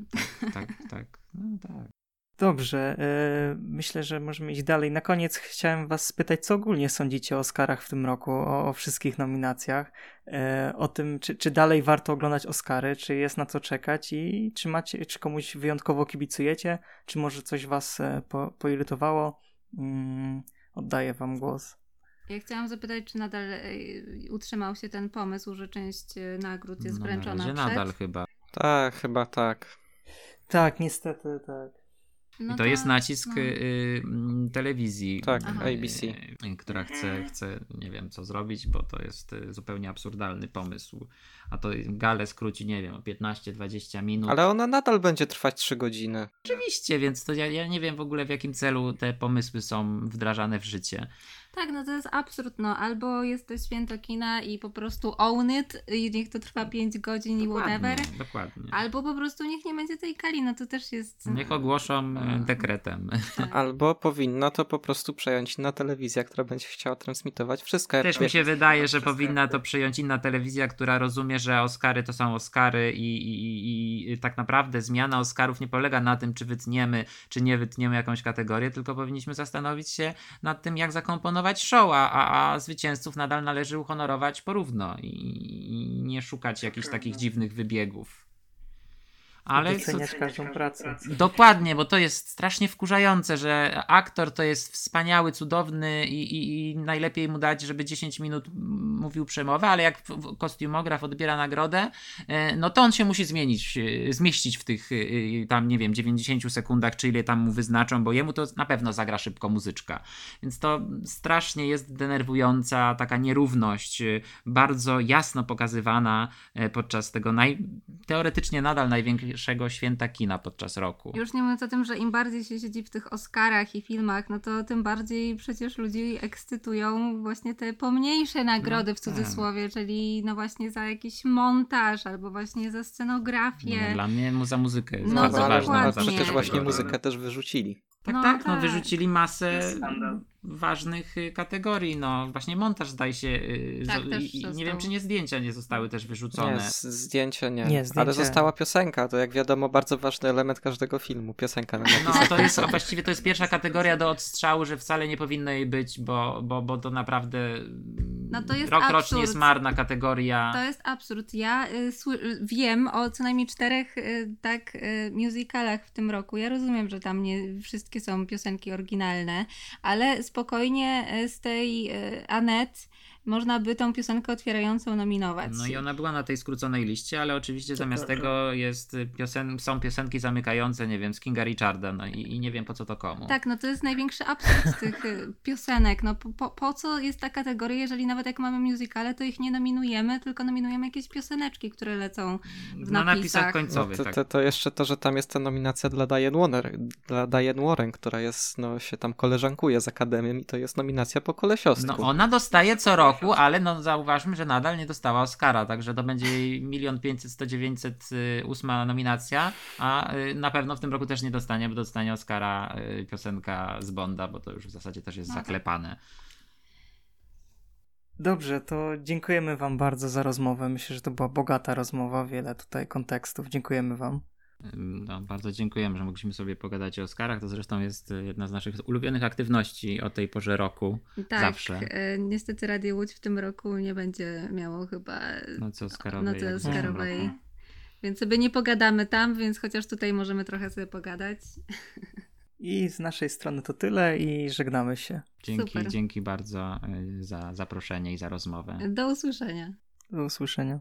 Tak, tak. No tak. Dobrze, yy, myślę, że możemy iść dalej. Na koniec chciałem Was spytać, co ogólnie sądzicie o Oscarach w tym roku, o, o wszystkich nominacjach, yy, o tym, czy, czy, dalej warto oglądać Oscary, czy jest na co czekać i czy macie, czy komuś wyjątkowo kibicujecie, czy może coś Was e, po, poirytowało. Yy, oddaję Wam głos. Ja chciałam zapytać, czy nadal utrzymał się ten pomysł, że część nagród jest no, wręczona przed? nadal chyba. Tak, chyba tak. Tak, niestety tak. No I to, jest nacisk no. y, mm, telewizji. Tak. ABC. Y, która chce, chce, nie wiem co zrobić, bo to jest y, zupełnie absurdalny pomysł. A to galę skróci, nie wiem, o 15-20 minut. Ale ona nadal będzie trwać 3 godziny. Oczywiście, więc to ja, ja nie wiem w ogóle w jakim celu te pomysły są wdrażane w życie. Tak, no to jest absurd, no. Albo jest to święto kina i po prostu own it i niech to trwa 5 godzin i whatever. Dokładnie. Albo po prostu niech nie będzie tej kali, no to też jest... Niech ogłoszą e, dekretem. Tak. Albo powinno to po prostu przejąć inna telewizja, która będzie chciała transmitować wszystko. Też mi się wydaje, że powinna to przejąć inna telewizja, która rozumie, że Oscary to są Oscary i, i, i tak naprawdę zmiana Oscarów nie polega na tym, czy wytniemy, czy nie wytniemy jakąś kategorię, tylko powinniśmy zastanowić się nad tym, jak zakomponować show, a, a zwycięzców nadal należy uhonorować porówno i, i nie szukać jakichś takich dziwnych wybiegów. Ale doceniać każdą pracę. Dokładnie, bo to jest strasznie wkurzające, że aktor to jest wspaniały, cudowny i, i, i, najlepiej mu dać, żeby 10 minut mówił przemowę, ale jak kostiumograf odbiera nagrodę, e, no to on się musi zmienić, e, zmieścić w tych e, tam, nie wiem, 90 sekundach, czy ile tam mu wyznaczą, bo jemu to na pewno zagra szybko muzyczka. Więc to strasznie jest denerwująca taka nierówność, bardzo jasno pokazywana podczas tego naj, teoretycznie nadal największego najważniejszego święta kina podczas roku. Już nie mówiąc o tym, że im bardziej się siedzi w tych Oscarach i filmach, no to tym bardziej przecież ludzi ekscytują właśnie te pomniejsze nagrody no, w tak. cudzysłowie, tak. czyli no właśnie za jakiś montaż albo właśnie za scenografię. No, dla mnie za muzykę jest no, bardzo ważna. Przecież właśnie muzykę też wyrzucili. Tak, no, tak, no tak, no wyrzucili masę ważnych y, kategorii. No właśnie montaż zdaje się. Y, tak, i, nie wiem, czy nie zdjęcia nie zostały też wyrzucone. Nie, zdjęcia nie. nie zdjęcie... Ale została piosenka. To jak wiadomo, bardzo ważny element każdego filmu. Piosenka na No to jest właściwie to jest pierwsza kategoria do odstrzału, że wcale nie powinno jej być, bo, bo, bo to naprawdę no to jest rok rocznie jest marna kategoria. To jest absurd. Ja y, wiem o co najmniej czterech y, tak y, musicalach w tym roku. Ja rozumiem, że tam nie wszystkie są piosenki oryginalne, ale spokojnie e, z tej e, Anet można by tą piosenkę otwierającą nominować. No i ona była na tej skróconej liście, ale oczywiście zamiast tego jest piosen są piosenki zamykające, nie wiem, z Kinga Richarda, no i, i, nie wiem po co to komu. Tak, no to jest największy absurd tych y, piosenek. No po, po, co jest ta kategoria, jeżeli nawet jak mamy musicale, to ich nie nominujemy, tylko nominujemy jakieś pioseneczki, które lecą w na napisach. napisach końcowych. No to, to, to, jeszcze to, że tam jest ta nominacja dla Diane Warren, dla Diane Warren, która jest, no się tam koleżankuje z Akademią i to jest nominacja po kolesiostku. No ona dostaje co rok roku, ale no zauważmy, że nadal nie dostała Oscara, także to będzie jej 1 500 100 900 ósma nominacja, a y, na pewno w tym roku też nie dostanie, bo dostanie Oscara y, piosenka z Bonda, bo to już w zasadzie też jest no tak. zaklepane. Dobrze, to dziękujemy Wam bardzo za rozmowę. Myślę, że to była bogata rozmowa, wiele tutaj kontekstów. Dziękujemy Wam. No, bardzo dziękujemy, że mogliśmy sobie pogadać o Oscarach. To zresztą jest y, jedna z naszych ulubionych aktywności o tej porze roku. Tak, zawsze. E, niestety Radio Łódź w tym roku nie będzie miało chyba nocy Oscarowej. Nocy Oscarowej. Więc sobie nie pogadamy tam, więc chociaż tutaj możemy trochę sobie pogadać. I z naszej strony to tyle i żegnamy się. Dzięki, Super. dzięki bardzo y, za zaproszenie i za rozmowę. Do usłyszenia. Do usłyszenia.